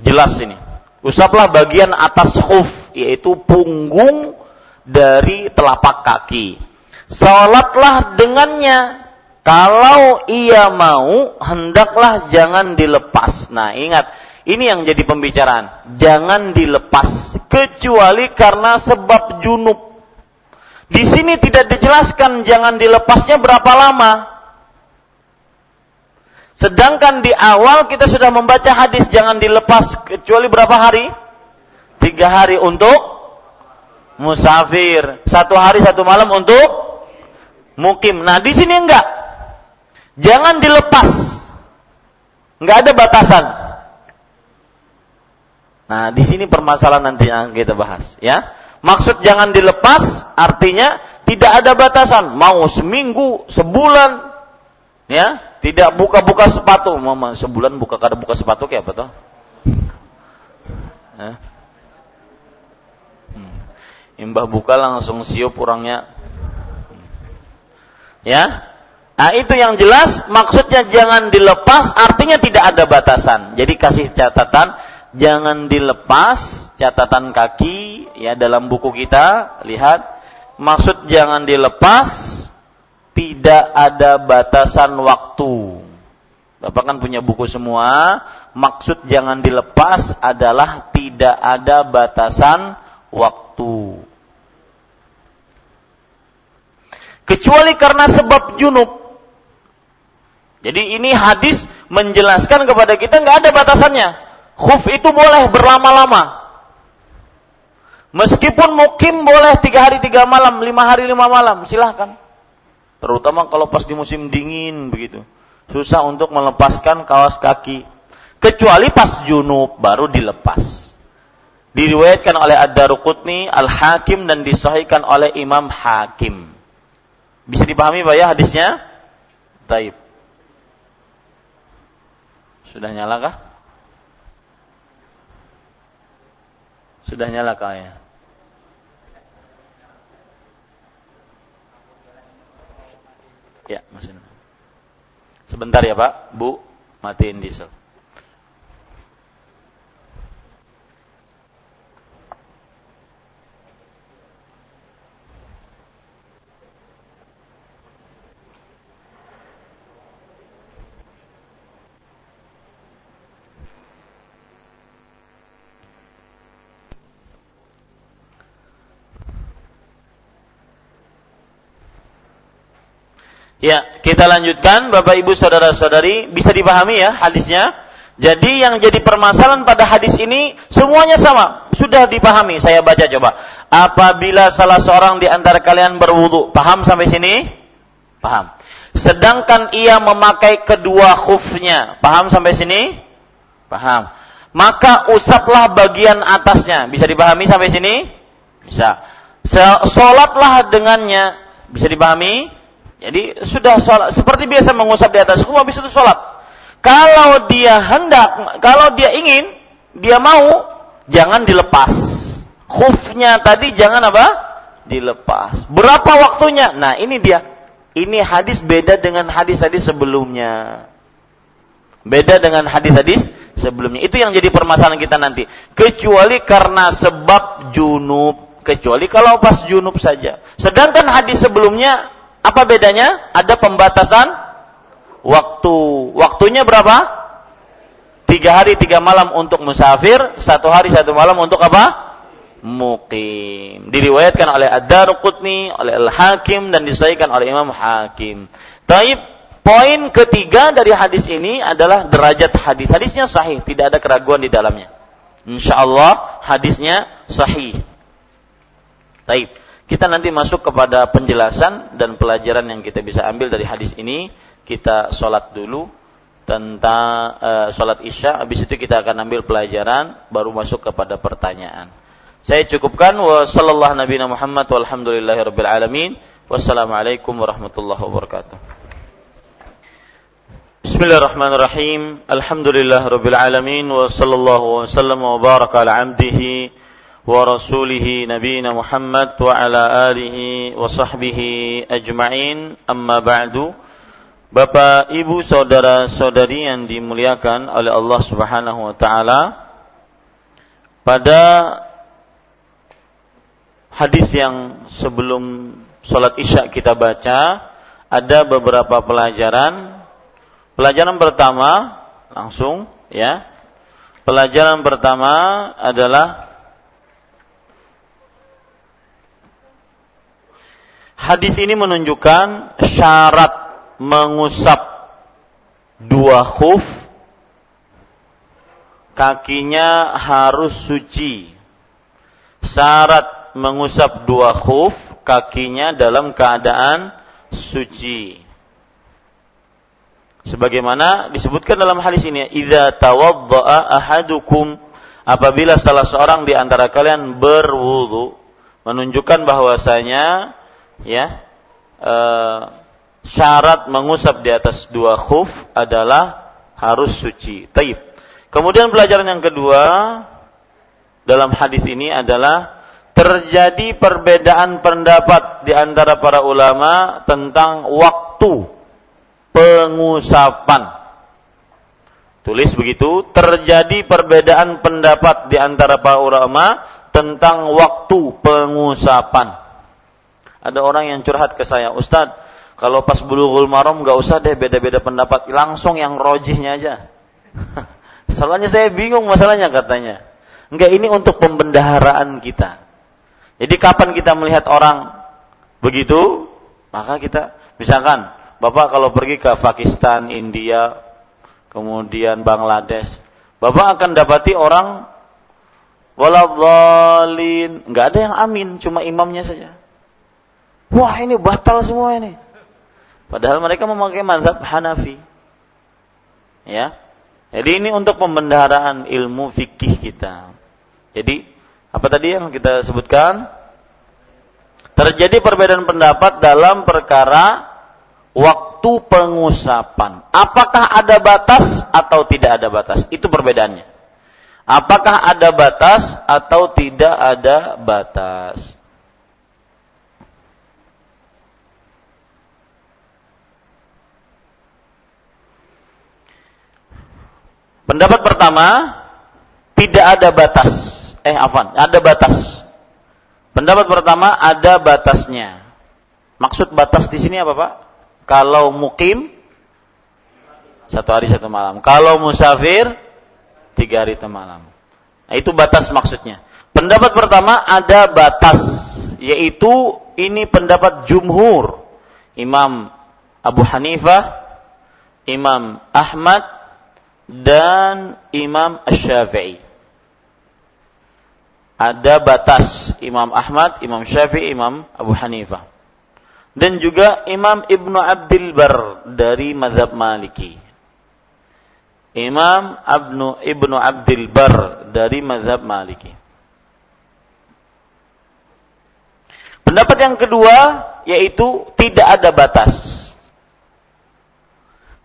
Jelas ini. Usaplah bagian atas khuf, yaitu punggung dari telapak kaki. Salatlah dengannya. Kalau ia mau, hendaklah jangan dilepas. Nah, ingat, ini yang jadi pembicaraan. Jangan dilepas kecuali karena sebab junub. Di sini tidak dijelaskan jangan dilepasnya berapa lama. Sedangkan di awal kita sudah membaca hadis jangan dilepas kecuali berapa hari? Tiga hari untuk musafir. Satu hari satu malam untuk mukim. Nah di sini enggak. Jangan dilepas. Enggak ada batasan. Nah di sini permasalahan nanti yang kita bahas ya. Maksud jangan dilepas artinya tidak ada batasan. Mau seminggu, sebulan, ya tidak buka-buka sepatu, mama sebulan buka kada buka sepatu kayak apa? Ya. Hmm. Imbah buka langsung siup orangnya. Ya. Nah, itu yang jelas maksudnya jangan dilepas artinya tidak ada batasan. Jadi kasih catatan jangan dilepas catatan kaki ya dalam buku kita lihat maksud jangan dilepas tidak ada batasan waktu. Bapak kan punya buku semua, maksud jangan dilepas adalah tidak ada batasan waktu. Kecuali karena sebab junub. Jadi ini hadis menjelaskan kepada kita nggak ada batasannya. Khuf itu boleh berlama-lama. Meskipun mukim boleh tiga hari tiga malam, lima hari lima malam, silahkan. Terutama kalau pas di musim dingin begitu. Susah untuk melepaskan kaos kaki. Kecuali pas junub baru dilepas. Diriwayatkan oleh Ad-Daruqutni, Al-Hakim dan disahihkan oleh Imam Hakim. Bisa dipahami Pak ya hadisnya? Taib. Sudah nyala kah? Sudah nyala kah ya? Ya, masih. Sebentar ya Pak, Bu, matiin diesel. Ya, kita lanjutkan Bapak Ibu saudara-saudari, bisa dipahami ya hadisnya? Jadi yang jadi permasalahan pada hadis ini semuanya sama, sudah dipahami. Saya baca coba. Apabila salah seorang di antara kalian berwudu, paham sampai sini? Paham. Sedangkan ia memakai kedua khufnya, paham sampai sini? Paham. Maka usaplah bagian atasnya. Bisa dipahami sampai sini? Bisa. Sholatlah dengannya. Bisa dipahami? Jadi sudah sholat seperti biasa mengusap di atas hukum habis itu sholat. Kalau dia hendak, kalau dia ingin, dia mau, jangan dilepas. Khufnya tadi jangan apa? Dilepas. Berapa waktunya? Nah ini dia. Ini hadis beda dengan hadis-hadis sebelumnya. Beda dengan hadis-hadis sebelumnya. Itu yang jadi permasalahan kita nanti. Kecuali karena sebab junub. Kecuali kalau pas junub saja. Sedangkan hadis sebelumnya apa bedanya? Ada pembatasan waktu. Waktunya berapa? Tiga hari tiga malam untuk musafir, satu hari satu malam untuk apa? Mukim. Diriwayatkan oleh Ad-Daruqutni, oleh Al-Hakim dan disahihkan oleh Imam Hakim. Taib poin ketiga dari hadis ini adalah derajat hadis. Hadisnya sahih, tidak ada keraguan di dalamnya. Insya Allah hadisnya sahih. Taib. Kita nanti masuk kepada penjelasan dan pelajaran yang kita bisa ambil dari hadis ini. Kita sholat dulu tentang uh, sholat isya. Habis itu kita akan ambil pelajaran, baru masuk kepada pertanyaan. Saya cukupkan wa. Wassalamualaikum warahmatullahi wabarakatuh. Bismillahirrahmanirrahim. Alhamdulillahirabbil alamin wa sallallahu wasallam wa baraka ala ورسوله نبينا محمد وعلى آله وصحبه أجمعين أما بعد Bapak, Ibu, saudara-saudari yang dimuliakan oleh Allah Subhanahu wa taala. Pada hadis yang sebelum sholat Isya kita baca, ada beberapa pelajaran. Pelajaran pertama langsung ya. Pelajaran pertama adalah Hadis ini menunjukkan syarat mengusap dua khuf kakinya harus suci. Syarat mengusap dua khuf kakinya dalam keadaan suci. Sebagaimana disebutkan dalam hadis ini, "Idza tawaddaa ahadukum" apabila salah seorang di antara kalian berwudu menunjukkan bahwasanya ya e, syarat mengusap di atas dua khuf adalah harus suci. Taib. Kemudian pelajaran yang kedua dalam hadis ini adalah terjadi perbedaan pendapat di antara para ulama tentang waktu pengusapan. Tulis begitu, terjadi perbedaan pendapat di antara para ulama tentang waktu pengusapan. Ada orang yang curhat ke saya, Ustadz, kalau pas bulughul maram nggak usah deh beda-beda pendapat, langsung yang rojihnya aja. Soalnya saya bingung masalahnya katanya. Enggak ini untuk pembendaharaan kita. Jadi kapan kita melihat orang begitu, maka kita misalkan Bapak kalau pergi ke Pakistan, India, kemudian Bangladesh, Bapak akan dapati orang waladhalin, nggak ada yang amin, cuma imamnya saja. Wah ini batal semua ini. Padahal mereka memakai mazhab Hanafi. Ya. Jadi ini untuk pembendaharaan ilmu fikih kita. Jadi apa tadi yang kita sebutkan? Terjadi perbedaan pendapat dalam perkara waktu pengusapan. Apakah ada batas atau tidak ada batas? Itu perbedaannya. Apakah ada batas atau tidak ada batas? Pendapat pertama, tidak ada batas. Eh, afan, ada batas. Pendapat pertama ada batasnya. Maksud batas di sini apa, Pak? Kalau mukim satu hari satu malam. Kalau musafir tiga hari satu malam. Nah, itu batas maksudnya. Pendapat pertama ada batas, yaitu ini pendapat jumhur. Imam Abu Hanifah, Imam Ahmad, dan Imam Ash-Syafi'i. Ada batas Imam Ahmad, Imam Syafi'i, Imam Abu Hanifah dan juga Imam Ibnu Abdul Bar dari mazhab Maliki. Imam Abnu Ibnu Abdul Bar dari mazhab Maliki. Pendapat yang kedua yaitu tidak ada batas.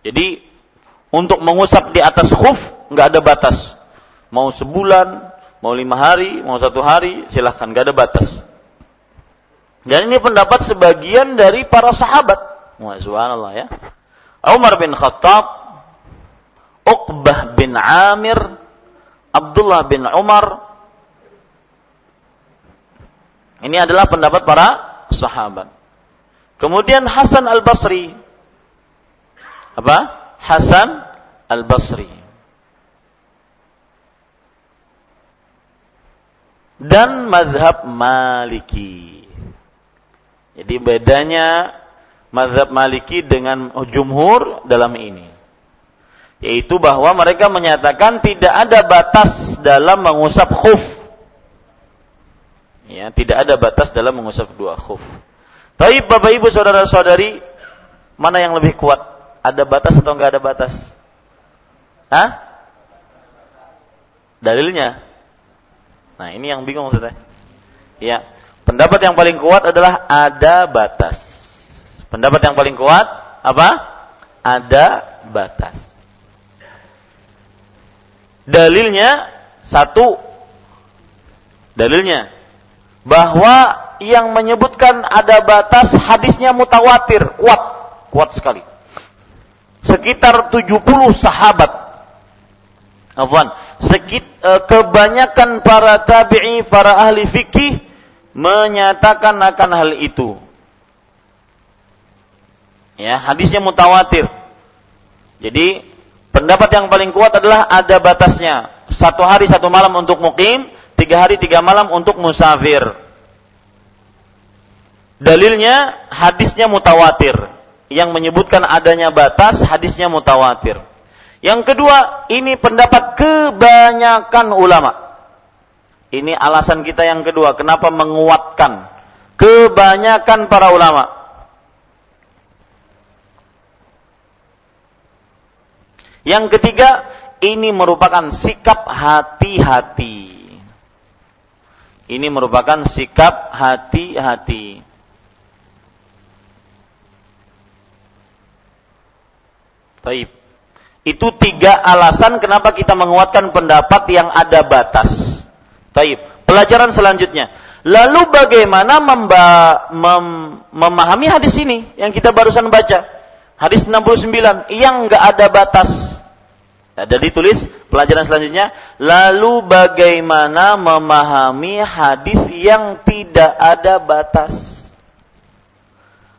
Jadi untuk mengusap di atas khuf nggak ada batas. Mau sebulan, mau lima hari, mau satu hari, silahkan nggak ada batas. Dan ini pendapat sebagian dari para sahabat. Wah, subhanallah ya. Umar bin Khattab, Uqbah bin Amir, Abdullah bin Umar. Ini adalah pendapat para sahabat. Kemudian Hasan al-Basri. Apa? Hasan al-Basri. Dan madhab Maliki. Jadi bedanya mazhab Maliki dengan jumhur dalam ini. Yaitu bahwa mereka menyatakan tidak ada batas dalam mengusap khuf. Ya, tidak ada batas dalam mengusap dua khuf. Tapi Bapak Ibu saudara-saudari, mana yang lebih kuat? Ada batas atau enggak ada batas? Hah? Dalilnya? Nah, ini yang bingung Ustaz. Ya. Pendapat yang paling kuat adalah ada batas. Pendapat yang paling kuat apa? Ada batas. Dalilnya satu. Dalilnya bahwa yang menyebutkan ada batas hadisnya mutawatir, kuat, kuat sekali. Sekitar 70 sahabat. Afwan, sekit, eh, kebanyakan para tabi'i, para ahli fikih menyatakan akan hal itu. Ya, hadisnya mutawatir. Jadi, pendapat yang paling kuat adalah ada batasnya. Satu hari satu malam untuk mukim, tiga hari tiga malam untuk musafir. Dalilnya hadisnya mutawatir. Yang menyebutkan adanya batas hadisnya mutawatir. Yang kedua, ini pendapat kebanyakan ulama. Ini alasan kita yang kedua, kenapa menguatkan kebanyakan para ulama. Yang ketiga, ini merupakan sikap hati-hati. Ini merupakan sikap hati-hati. Baik. Itu tiga alasan kenapa kita menguatkan pendapat yang ada batas. Taib. Pelajaran selanjutnya. Lalu bagaimana mem, memahami hadis ini yang kita barusan baca? Hadis 69 yang enggak ada batas. Dan ditulis pelajaran selanjutnya, lalu bagaimana memahami hadis yang tidak ada batas?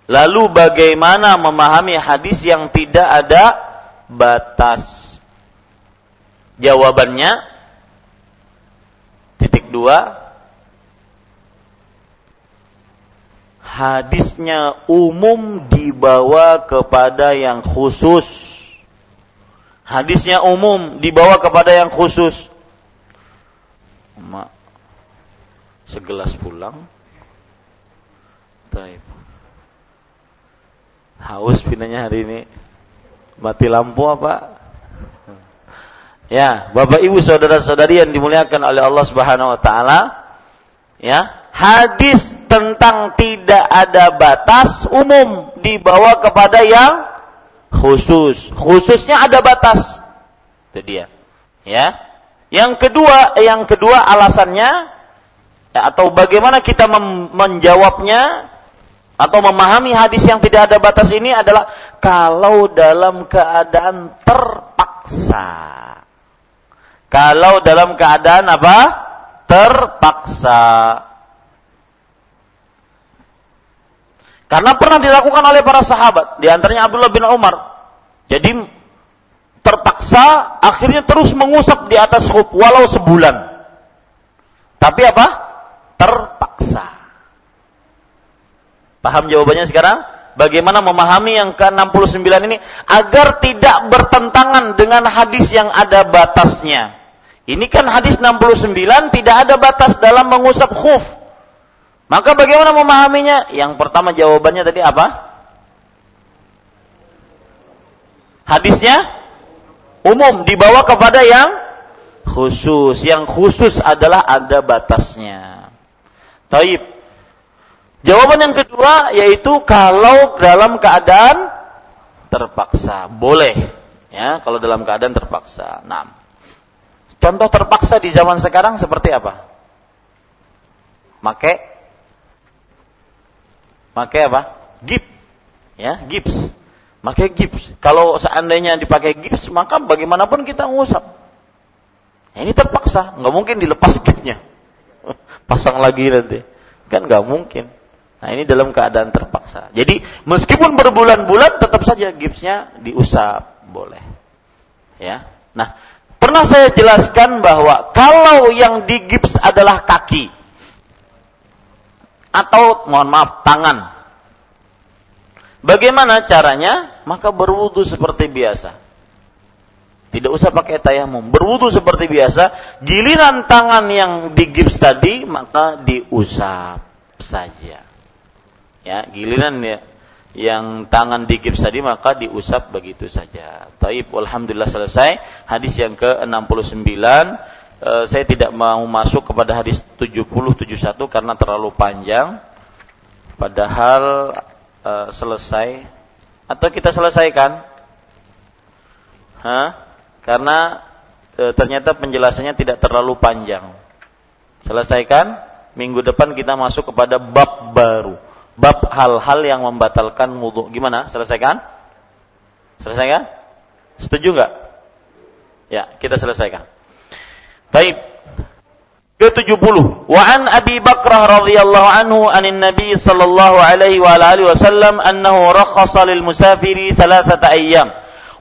Lalu bagaimana memahami hadis yang tidak ada batas? Jawabannya titik dua hadisnya umum dibawa kepada yang khusus. Hadisnya umum dibawa kepada yang khusus. Mak, segelas pulang. Taib. Haus pinanya hari ini. Mati lampu apa? Ya, Bapak Ibu saudara-saudari yang dimuliakan oleh Allah Subhanahu wa taala, ya, hadis tentang tidak ada batas umum dibawa kepada yang khusus. Khususnya ada batas. Itu dia. Ya. Yang kedua, yang kedua alasannya ya, atau bagaimana kita menjawabnya atau memahami hadis yang tidak ada batas ini adalah kalau dalam keadaan terpaksa. Kalau dalam keadaan apa? Terpaksa. Karena pernah dilakukan oleh para sahabat, di antaranya Abdullah bin Umar. Jadi terpaksa akhirnya terus mengusap di atas khuf walau sebulan. Tapi apa? Terpaksa. Paham jawabannya sekarang? Bagaimana memahami yang ke-69 ini agar tidak bertentangan dengan hadis yang ada batasnya. Ini kan hadis 69 tidak ada batas dalam mengusap khuf. Maka bagaimana memahaminya? Yang pertama jawabannya tadi apa? Hadisnya umum dibawa kepada yang khusus. Yang khusus adalah ada batasnya. Taib. Jawaban yang kedua yaitu kalau dalam keadaan terpaksa, boleh. Ya, kalau dalam keadaan terpaksa. Nah, contoh terpaksa di zaman sekarang seperti apa? Make pakai apa? Gips. Ya, gips. Pakai gips. Kalau seandainya dipakai gips, maka bagaimanapun kita ngusap. Ya, ini terpaksa, nggak mungkin dilepas gipsnya. Pasang lagi nanti. Kan nggak mungkin. Nah ini dalam keadaan terpaksa. Jadi meskipun berbulan-bulan tetap saja gipsnya diusap boleh. Ya. Nah pernah saya jelaskan bahwa kalau yang digips adalah kaki, atau mohon maaf tangan. Bagaimana caranya? Maka berwudu seperti biasa. Tidak usah pakai tayamum. Berwudu seperti biasa. Giliran tangan yang digips tadi maka diusap saja. Ya, giliran ya yang tangan digips tadi maka diusap begitu saja. Taib alhamdulillah selesai. Hadis yang ke-69 Eh, saya tidak mau masuk kepada hadis 70 71 karena terlalu panjang. Padahal e, selesai atau kita selesaikan? Hah? Karena e, ternyata penjelasannya tidak terlalu panjang. Selesaikan? Minggu depan kita masuk kepada bab baru. Bab hal-hal yang membatalkan wudhu. Gimana? Selesaikan? Selesaikan? Setuju nggak? Ya, kita selesaikan. Baik. Ke-70. Wa an Abi Bakrah radhiyallahu anhu anin Nabi sallallahu alaihi wa alihi wasallam annahu rakhasa lil musafiri thalathata ayyam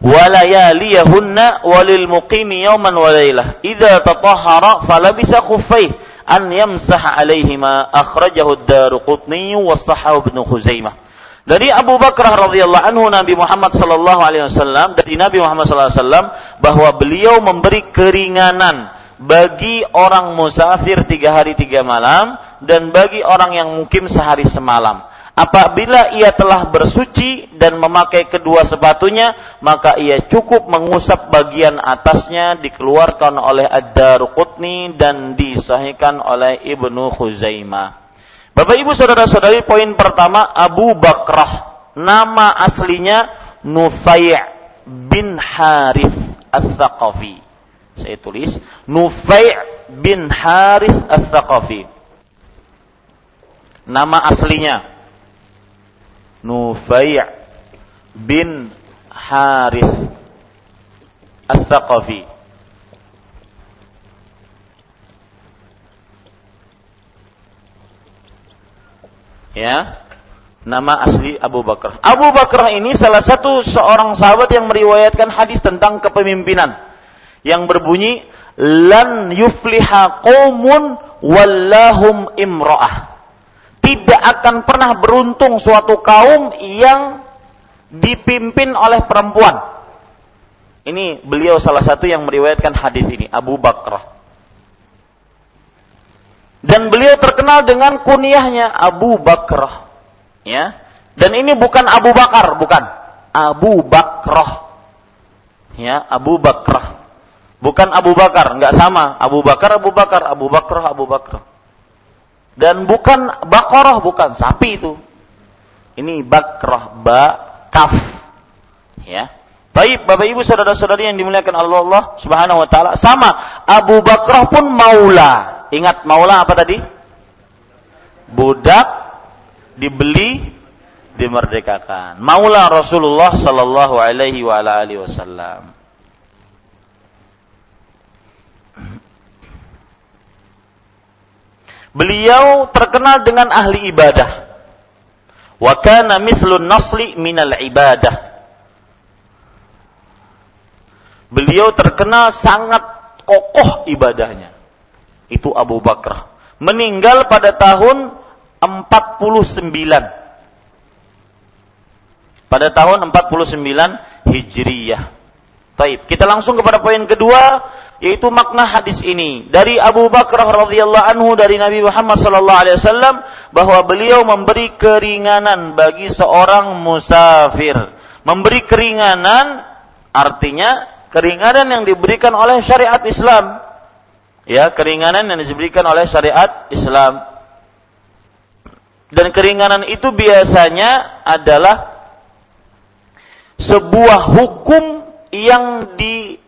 wa layaliyahunna wa lil muqimi yawman wa laylah idza tatahhara falabisa khuffayh an yamsah alaihima akhrajahu ad-Daruqutni wa Ibnu Khuzaimah dari Abu Bakar radhiyallahu anhu Nabi Muhammad sallallahu alaihi wasallam dari Nabi Muhammad sallallahu alaihi wasallam bahwa beliau memberi keringanan bagi orang musafir tiga hari tiga malam dan bagi orang yang mungkin sehari semalam. Apabila ia telah bersuci dan memakai kedua sepatunya, maka ia cukup mengusap bagian atasnya dikeluarkan oleh Ad-Daruqutni dan disahihkan oleh Ibnu Khuzaimah. Bapak Ibu saudara-saudari, poin pertama Abu Bakrah. Nama aslinya Nufai' bin Harith Al-Thaqafi saya tulis Nufai' bin Harith Al-Thaqafi. Nama aslinya Nufai' bin Harith Al-Thaqafi. Ya, nama asli Abu Bakar. Abu Bakar ini salah satu seorang sahabat yang meriwayatkan hadis tentang kepemimpinan yang berbunyi lan yufliha qaumun wallahum imra'ah. Tidak akan pernah beruntung suatu kaum yang dipimpin oleh perempuan. Ini beliau salah satu yang meriwayatkan hadis ini, Abu Bakar. Dan beliau terkenal dengan kunyahnya Abu Bakar. Ya. Dan ini bukan Abu Bakar, bukan. Abu Bakrah. Ya, Abu Bakrah. Bukan Abu Bakar, nggak sama. Abu Bakar, Abu Bakar, Abu Bakrah, Abu Bakrah. Dan bukan Bakorah, bukan sapi itu. Ini Bakrah, ba kaf. Ya. Baik, Bapak Ibu saudara-saudari yang dimuliakan Allah, Allah Subhanahu wa taala, sama Abu Bakrah pun maula. Ingat maula apa tadi? Budak dibeli dimerdekakan. Maula Rasulullah sallallahu alaihi wasallam. Beliau terkenal dengan ahli ibadah. Wa kana mithlun nasli minal ibadah. Beliau terkenal sangat kokoh ibadahnya. Itu Abu Bakar. Meninggal pada tahun 49 pada tahun 49 Hijriyah. Taib. Kita langsung kepada poin kedua yaitu makna hadis ini dari Abu Bakar radhiyallahu anhu dari Nabi Muhammad sallallahu alaihi wasallam bahwa beliau memberi keringanan bagi seorang musafir. Memberi keringanan artinya keringanan yang diberikan oleh syariat Islam. Ya, keringanan yang diberikan oleh syariat Islam. Dan keringanan itu biasanya adalah sebuah hukum yang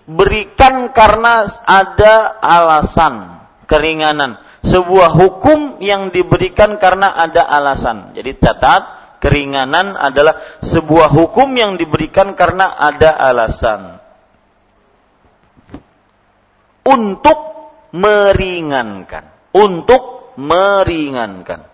diberikan karena ada alasan keringanan. Sebuah hukum yang diberikan karena ada alasan. Jadi catat keringanan adalah sebuah hukum yang diberikan karena ada alasan. Untuk meringankan. Untuk meringankan.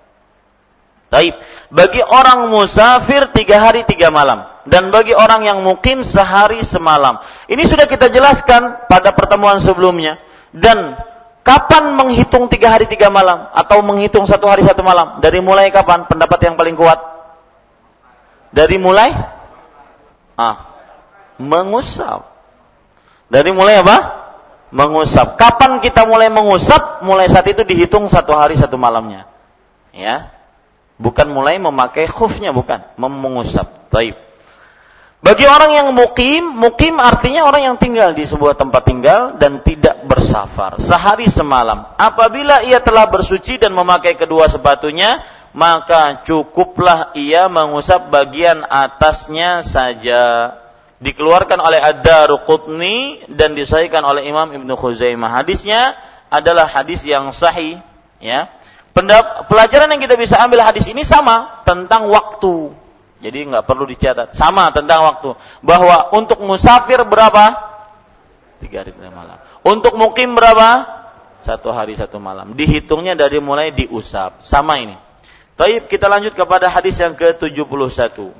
Taib. Bagi orang musafir tiga hari tiga malam. Dan bagi orang yang mukim sehari semalam. Ini sudah kita jelaskan pada pertemuan sebelumnya. Dan kapan menghitung tiga hari tiga malam? Atau menghitung satu hari satu malam? Dari mulai kapan? Pendapat yang paling kuat? Dari mulai? Ah, mengusap. Dari mulai apa? Mengusap. Kapan kita mulai mengusap? Mulai saat itu dihitung satu hari satu malamnya. Ya, Bukan mulai memakai khufnya, bukan. Mengusap. Taib. Bagi orang yang mukim, mukim artinya orang yang tinggal di sebuah tempat tinggal dan tidak bersafar. Sehari semalam. Apabila ia telah bersuci dan memakai kedua sepatunya, maka cukuplah ia mengusap bagian atasnya saja. Dikeluarkan oleh Ad-Daruqutni dan disahihkan oleh Imam Ibnu Khuzaimah. Hadisnya adalah hadis yang sahih, ya Pendap, pelajaran yang kita bisa ambil hadis ini sama tentang waktu. Jadi nggak perlu dicatat. Sama tentang waktu. Bahwa untuk musafir berapa? Tiga hari tiga malam. Untuk mukim berapa? Satu hari satu malam. Dihitungnya dari mulai diusap. Sama ini. Taib kita lanjut kepada hadis yang ke-71.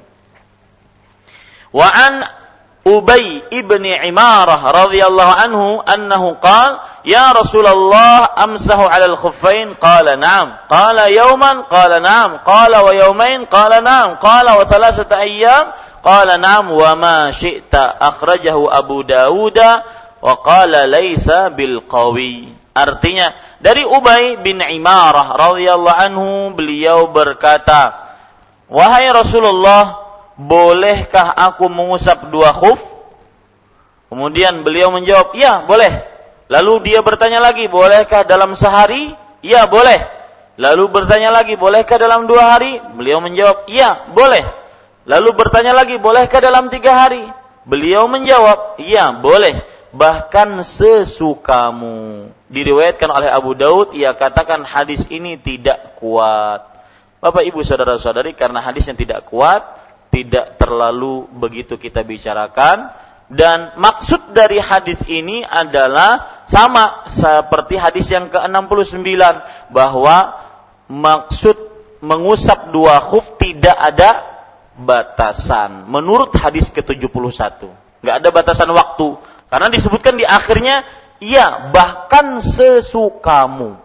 Wa an Ubay ibni Imarah radhiyallahu anhu annahu qala ya Rasulullah amsahu 'ala al-khuffain qala na'am. Qala yawman? Qala na'am. Qala wa yawmain qala na'am. Qala wa thalathata ayyam? Qala na'am. Wa ma syi'ta akhrajahu Abu Dawud. Wa qala laisa bil qawi. Artinya dari Ubay bin Imarah radhiyallahu anhu beliau berkata wahai Rasulullah bolehkah aku mengusap dua khuf? Kemudian beliau menjawab, ya boleh. Lalu dia bertanya lagi, bolehkah dalam sehari? Ya boleh. Lalu bertanya lagi, bolehkah dalam dua hari? Beliau menjawab, ya boleh. Lalu bertanya lagi, bolehkah dalam tiga hari? Beliau menjawab, ya boleh. Bahkan sesukamu. Diriwayatkan oleh Abu Daud, ia katakan hadis ini tidak kuat. Bapak ibu saudara saudari, karena hadis yang tidak kuat, tidak terlalu begitu kita bicarakan dan maksud dari hadis ini adalah sama seperti hadis yang ke-69 bahwa maksud mengusap dua khuf tidak ada batasan menurut hadis ke-71. Nggak ada batasan waktu karena disebutkan di akhirnya iya bahkan sesukamu.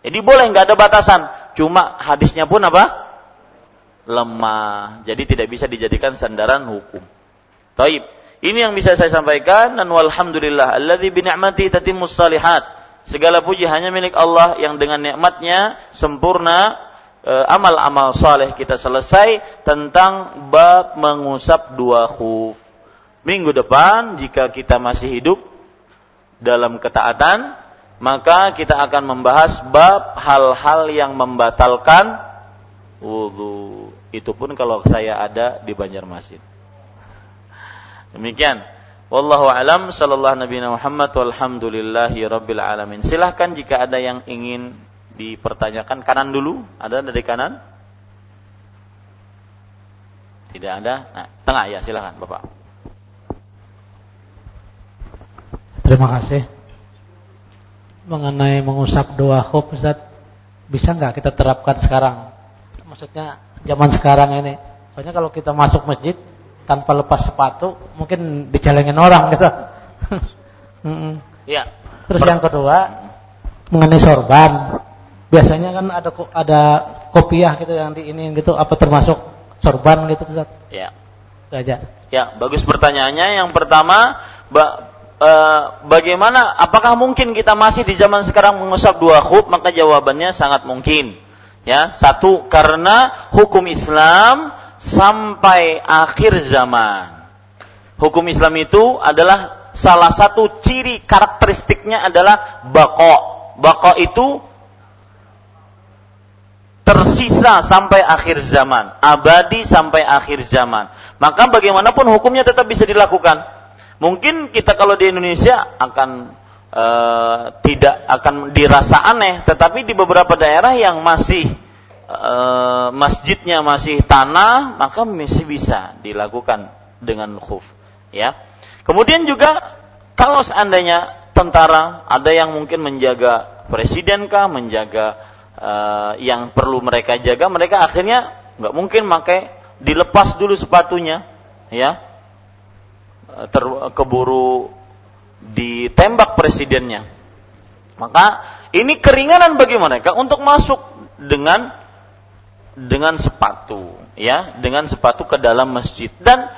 Jadi boleh nggak ada batasan, cuma hadisnya pun apa? Lemah. Jadi tidak bisa dijadikan sandaran hukum. Taib. Ini yang bisa saya sampaikan dan walhamdulillah alladzi bi ni'mati tatimmus salihat. Segala puji hanya milik Allah yang dengan nikmatnya sempurna eh, amal-amal saleh kita selesai tentang bab mengusap dua khuf. Minggu depan jika kita masih hidup dalam ketaatan, maka kita akan membahas bab hal-hal yang membatalkan wudhu. Itu pun kalau saya ada di Banjarmasin. Demikian. Wallahu alam sallallahu nabi Muhammad walhamdulillahi rabbil alamin. Silahkan jika ada yang ingin dipertanyakan kanan dulu. Ada dari kanan? Tidak ada? Nah, tengah ya silahkan Bapak. Terima kasih. Mengenai mengusap dua khuf Ustaz, bisa nggak kita terapkan sekarang? Maksudnya zaman sekarang ini. Soalnya kalau kita masuk masjid tanpa lepas sepatu mungkin dijalengin orang gitu. Iya. Terus yang kedua mengenai sorban. Biasanya kan ada ada kopiah gitu yang di ini gitu apa termasuk sorban gitu Ustaz? Iya. Aja. Ya, bagus pertanyaannya. Yang pertama, ba, e, bagaimana apakah mungkin kita masih di zaman sekarang mengusap dua khuf? Maka jawabannya sangat mungkin. Ya, satu karena hukum Islam sampai akhir zaman. Hukum Islam itu adalah salah satu ciri karakteristiknya adalah bako. Bako itu tersisa sampai akhir zaman, abadi sampai akhir zaman. Maka bagaimanapun hukumnya tetap bisa dilakukan. Mungkin kita kalau di Indonesia akan e, tidak akan dirasa aneh, tetapi di beberapa daerah yang masih e, masjidnya masih tanah, maka masih bisa dilakukan dengan khuf. Ya. Kemudian juga kalau seandainya tentara ada yang mungkin menjaga presiden kah, menjaga e, yang perlu mereka jaga, mereka akhirnya nggak mungkin pakai dilepas dulu sepatunya, ya. Ter, keburu ditembak presidennya. Maka ini keringanan bagi mereka untuk masuk dengan dengan sepatu, ya, dengan sepatu ke dalam masjid. Dan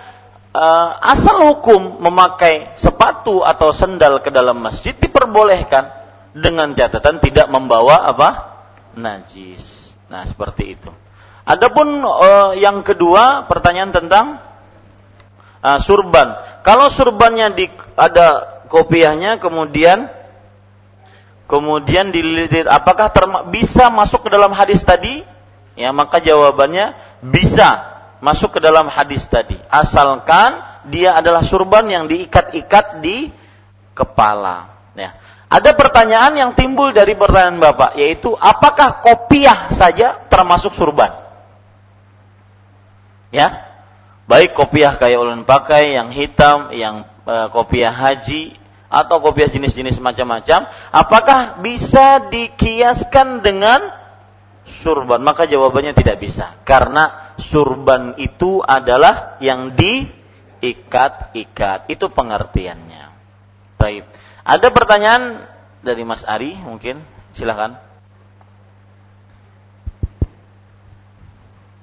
uh, asal hukum memakai sepatu atau sendal ke dalam masjid diperbolehkan dengan catatan tidak membawa apa? najis. Nah, seperti itu. Adapun uh, yang kedua, pertanyaan tentang uh, surban. Kalau surbannya di ada kopiahnya kemudian kemudian dililit apakah terma, bisa masuk ke dalam hadis tadi? Ya, maka jawabannya bisa masuk ke dalam hadis tadi. Asalkan dia adalah surban yang diikat-ikat di kepala. Ya. Ada pertanyaan yang timbul dari pertanyaan Bapak, yaitu apakah kopiah saja termasuk surban? Ya, baik kopiah kayak ulun pakai, yang hitam, yang e, kopiah haji, atau kopiah jenis-jenis macam-macam, apakah bisa dikiaskan dengan surban? Maka jawabannya tidak bisa. Karena surban itu adalah yang diikat-ikat. Itu pengertiannya. Baik. Ada pertanyaan dari Mas Ari mungkin? Silakan.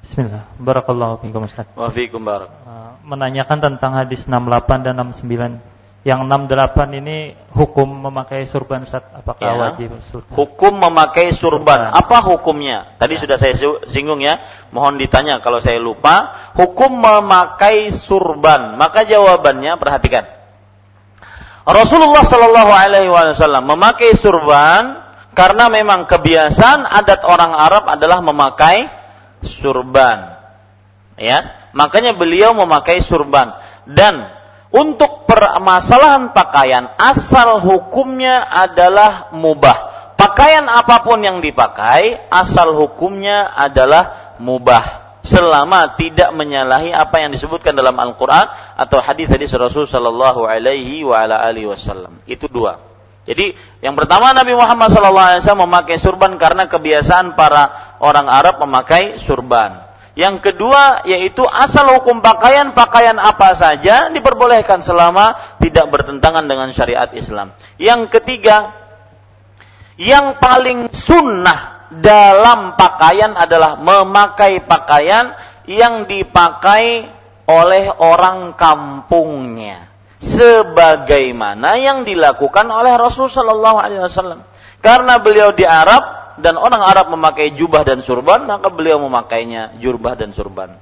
Bismillah. Barakallahu fiikum Ustaz. Wa fiikum barak. Uh, menanyakan tentang hadis 68 dan 69 yang 68 ini hukum memakai surban Ustaz apakah ya. wajib surban? Hukum memakai surban. Apa hukumnya? Tadi ya. sudah saya singgung ya. Mohon ditanya kalau saya lupa. Hukum memakai surban. Maka jawabannya perhatikan. Rasulullah Shallallahu alaihi wasallam memakai surban karena memang kebiasaan adat orang Arab adalah memakai surban. Ya, makanya beliau memakai surban dan untuk permasalahan pakaian asal hukumnya adalah mubah. Pakaian apa pun yang dipakai asal hukumnya adalah mubah. selama tidak menyalahi apa yang disebutkan dalam Al-Qur'an atau hadis-hadis Rasul sallallahu alaihi wa ala alihi wasallam. Itu dua. Jadi yang pertama Nabi Muhammad SAW memakai surban karena kebiasaan para orang Arab memakai surban. Yang kedua yaitu asal hukum pakaian pakaian apa saja diperbolehkan selama tidak bertentangan dengan syariat Islam. Yang ketiga yang paling sunnah dalam pakaian adalah memakai pakaian yang dipakai oleh orang kampungnya sebagaimana yang dilakukan oleh Rasul Shallallahu Alaihi Wasallam. Karena beliau di Arab dan orang Arab memakai jubah dan surban, maka beliau memakainya jubah dan surban.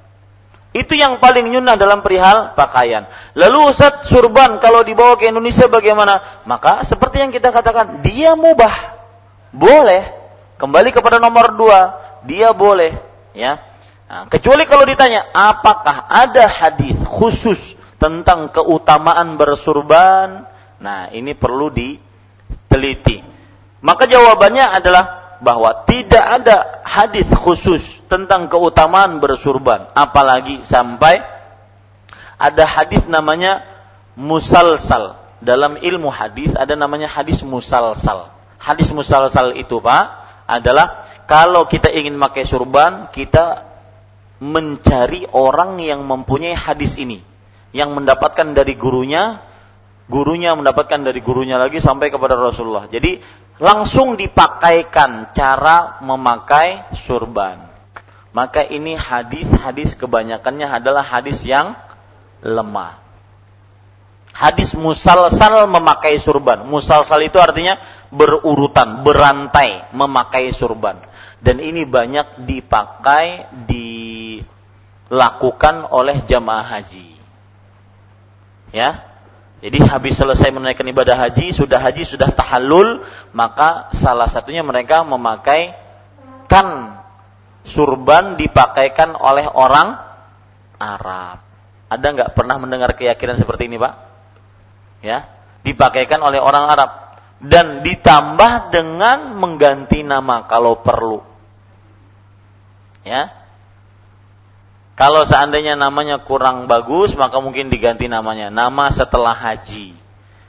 Itu yang paling nyunah dalam perihal pakaian. Lalu Ustaz surban kalau dibawa ke Indonesia bagaimana? Maka seperti yang kita katakan, dia mubah. Boleh. Kembali kepada nomor dua, dia boleh. Ya. Nah, kecuali kalau ditanya, apakah ada hadis khusus tentang keutamaan bersurban, nah ini perlu diteliti. Maka jawabannya adalah bahwa tidak ada hadis khusus tentang keutamaan bersurban, apalagi sampai ada hadis namanya musalsal. Dalam ilmu hadis ada namanya hadis musalsal. Hadis musalsal itu Pak adalah kalau kita ingin pakai surban, kita mencari orang yang mempunyai hadis ini yang mendapatkan dari gurunya, gurunya mendapatkan dari gurunya lagi sampai kepada Rasulullah. Jadi langsung dipakaikan cara memakai surban. Maka ini hadis-hadis kebanyakannya adalah hadis yang lemah. Hadis musalsal memakai surban. Musalsal itu artinya berurutan, berantai memakai surban. Dan ini banyak dipakai, dilakukan oleh jamaah haji ya jadi habis selesai menunaikan ibadah haji, sudah haji, sudah tahallul, maka salah satunya mereka memakai kan surban dipakaikan oleh orang Arab. Ada nggak pernah mendengar keyakinan seperti ini, Pak? Ya, dipakaikan oleh orang Arab dan ditambah dengan mengganti nama kalau perlu. Ya, kalau seandainya namanya kurang bagus, maka mungkin diganti namanya. Nama setelah haji.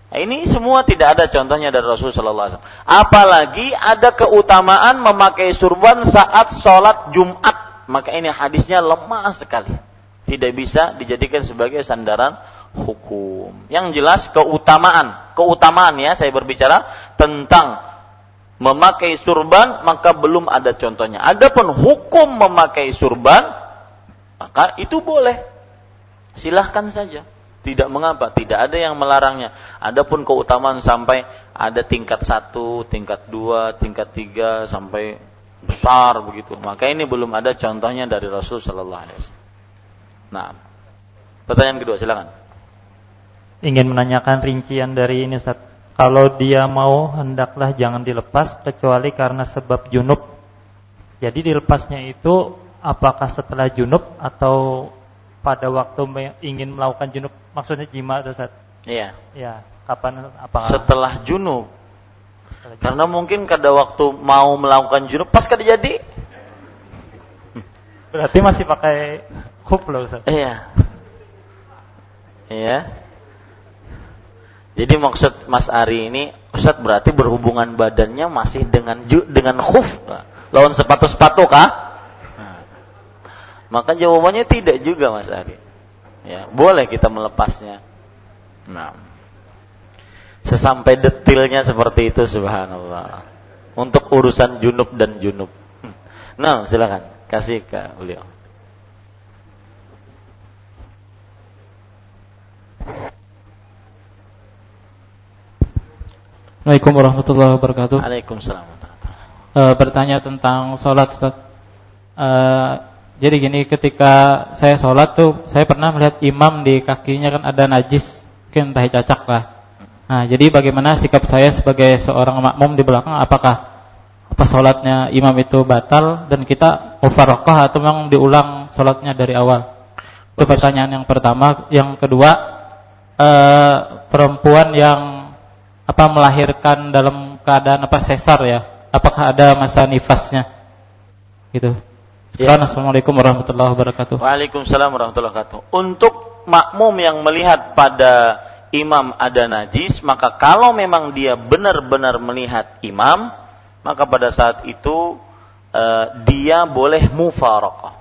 Nah, ini semua tidak ada contohnya dari Rasulullah SAW. Apalagi ada keutamaan memakai surban saat sholat Jumat. Maka ini hadisnya lemah sekali. Tidak bisa dijadikan sebagai sandaran hukum. Yang jelas keutamaan. Keutamaan ya saya berbicara tentang memakai surban maka belum ada contohnya. Adapun hukum memakai surban maka itu boleh. Silahkan saja. Tidak mengapa, tidak ada yang melarangnya. Adapun keutamaan sampai ada tingkat satu, tingkat dua, tingkat tiga, sampai besar begitu. Maka ini belum ada contohnya dari Rasul Shallallahu Alaihi Wasallam. Nah, pertanyaan kedua, silakan. Ingin menanyakan rincian dari ini, Ustaz. Kalau dia mau hendaklah jangan dilepas kecuali karena sebab junub. Jadi dilepasnya itu apakah setelah junub atau pada waktu ingin melakukan junub maksudnya jima itu Ustaz? Iya. Iya, kapan apa? Setelah junub. Setelah junub. Karena mungkin pada waktu mau melakukan junub pas kada jadi. Berarti masih pakai hub loh Ustaz. Iya. Iya. Jadi maksud Mas Ari ini Ustaz berarti berhubungan badannya masih dengan dengan khuf. Lawan sepatu-sepatu kah? Maka jawabannya tidak juga Mas Ari. Ya, boleh kita melepasnya. Nah. Sesampai detilnya seperti itu subhanallah. Untuk urusan junub dan junub. Nah, silakan kasih ke beliau. Assalamualaikum warahmatullahi wabarakatuh. Waalaikumsalam. E, bertanya tentang sholat Ustaz. E, jadi gini ketika saya sholat tuh saya pernah melihat imam di kakinya kan ada najis mungkin tahi cacak lah. Nah jadi bagaimana sikap saya sebagai seorang makmum di belakang apakah apa sholatnya imam itu batal dan kita mufarokoh atau memang diulang sholatnya dari awal? Itu pertanyaan yang pertama. Yang kedua eh, perempuan yang apa melahirkan dalam keadaan apa sesar ya? Apakah ada masa nifasnya? Gitu. Sekarang Assalamualaikum warahmatullahi wabarakatuh. Waalaikumsalam warahmatullahi wabarakatuh. Untuk makmum yang melihat pada imam ada najis, maka kalau memang dia benar-benar melihat imam, maka pada saat itu uh, dia boleh mufarakah.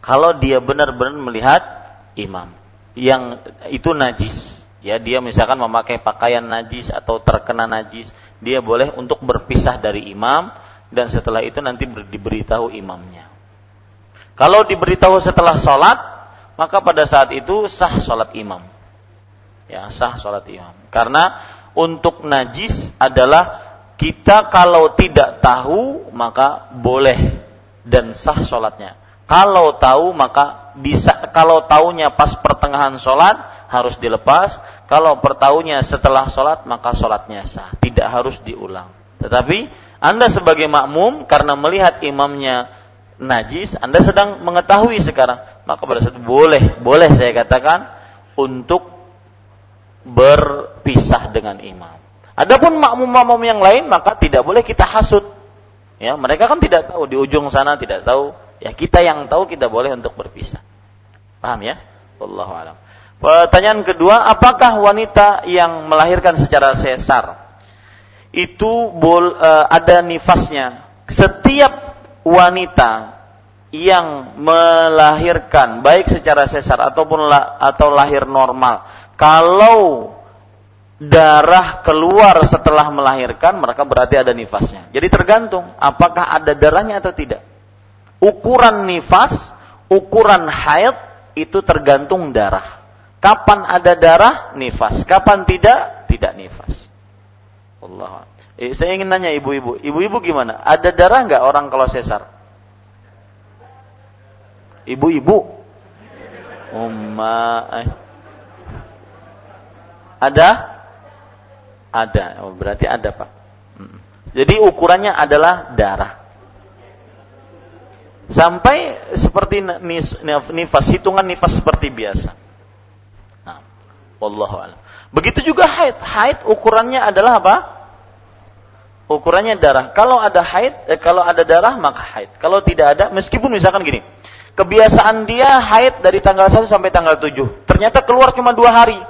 Kalau dia benar-benar melihat imam yang itu najis, ya dia misalkan memakai pakaian najis atau terkena najis, dia boleh untuk berpisah dari imam dan setelah itu nanti diberitahu imamnya. Kalau diberitahu setelah sholat, maka pada saat itu sah sholat imam. Ya sah sholat imam. Karena untuk najis adalah kita kalau tidak tahu maka boleh dan sah sholatnya. Kalau tahu maka bisa kalau tahunya pas pertengahan sholat harus dilepas. Kalau pertahunya setelah sholat maka sholatnya sah. Tidak harus diulang. Tetapi anda sebagai makmum karena melihat imamnya najis, Anda sedang mengetahui sekarang, maka pada saat boleh, boleh saya katakan untuk berpisah dengan imam. Adapun makmum-makmum yang lain maka tidak boleh kita hasut. Ya, mereka kan tidak tahu di ujung sana tidak tahu. Ya, kita yang tahu kita boleh untuk berpisah. Paham ya? Wallahu alam. Pertanyaan kedua, apakah wanita yang melahirkan secara sesar itu bol, uh, ada nifasnya? Setiap wanita yang melahirkan baik secara sesar ataupun la, atau lahir normal, kalau darah keluar setelah melahirkan, maka berarti ada nifasnya. Jadi tergantung apakah ada darahnya atau tidak. Ukuran nifas, ukuran haid itu tergantung darah. Kapan ada darah, nifas. Kapan tidak, tidak nifas. Allah. Eh, saya ingin nanya ibu-ibu, ibu-ibu gimana? Ada darah nggak orang kalau sesar? Ibu-ibu? Umma. Eh. Ada? Ada, oh, berarti ada pak. Jadi ukurannya adalah darah. Sampai seperti nifas, hitungan nifas seperti biasa. Nah, wallahu Begitu juga haid. Haid ukurannya adalah apa? Ukurannya darah. Kalau ada haid, eh, kalau ada darah maka haid. Kalau tidak ada, meskipun misalkan gini, kebiasaan dia haid dari tanggal 1 sampai tanggal 7. Ternyata keluar cuma dua hari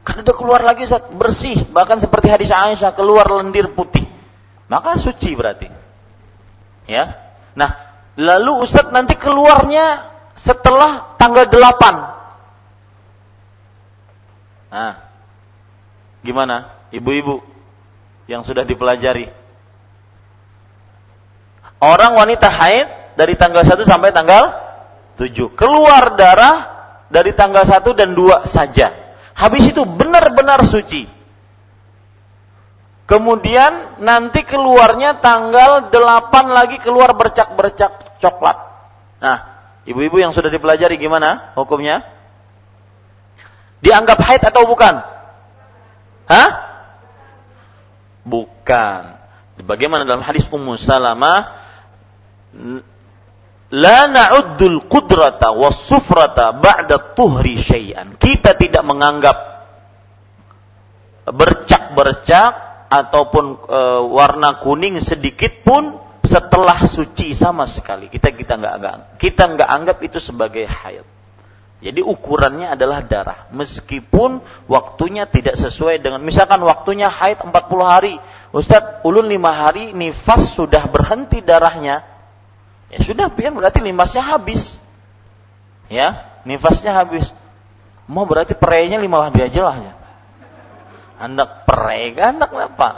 karena udah keluar lagi saat bersih, bahkan seperti hadis Aisyah keluar lendir putih. Maka suci berarti. Ya. Nah, lalu Ustaz nanti keluarnya setelah tanggal 8. Nah, gimana? Ibu-ibu yang sudah dipelajari. Orang wanita haid dari tanggal 1 sampai tanggal 7. Keluar darah dari tanggal 1 dan 2 saja. Habis itu benar-benar suci. Kemudian nanti keluarnya tanggal 8 lagi keluar bercak-bercak coklat. Nah, ibu-ibu yang sudah dipelajari gimana hukumnya? Dianggap haid atau bukan? Hah? Bukan. Bagaimana dalam hadis Ummu Salamah La na'uddul qudrata was sufrata ba'da tuhri syai'an. Kita tidak menganggap bercak-bercak ataupun e, warna kuning sedikit pun setelah suci sama sekali. Kita kita nggak kita nggak anggap itu sebagai haid. Jadi ukurannya adalah darah. Meskipun waktunya tidak sesuai dengan misalkan waktunya haid 40 hari. Ustadz, ulun 5 hari nifas sudah berhenti darahnya Ya sudah, pian berarti nifasnya habis. Ya, nifasnya habis. Mau berarti perainya lima hari aja lah ya. Anak perai kan anak apa?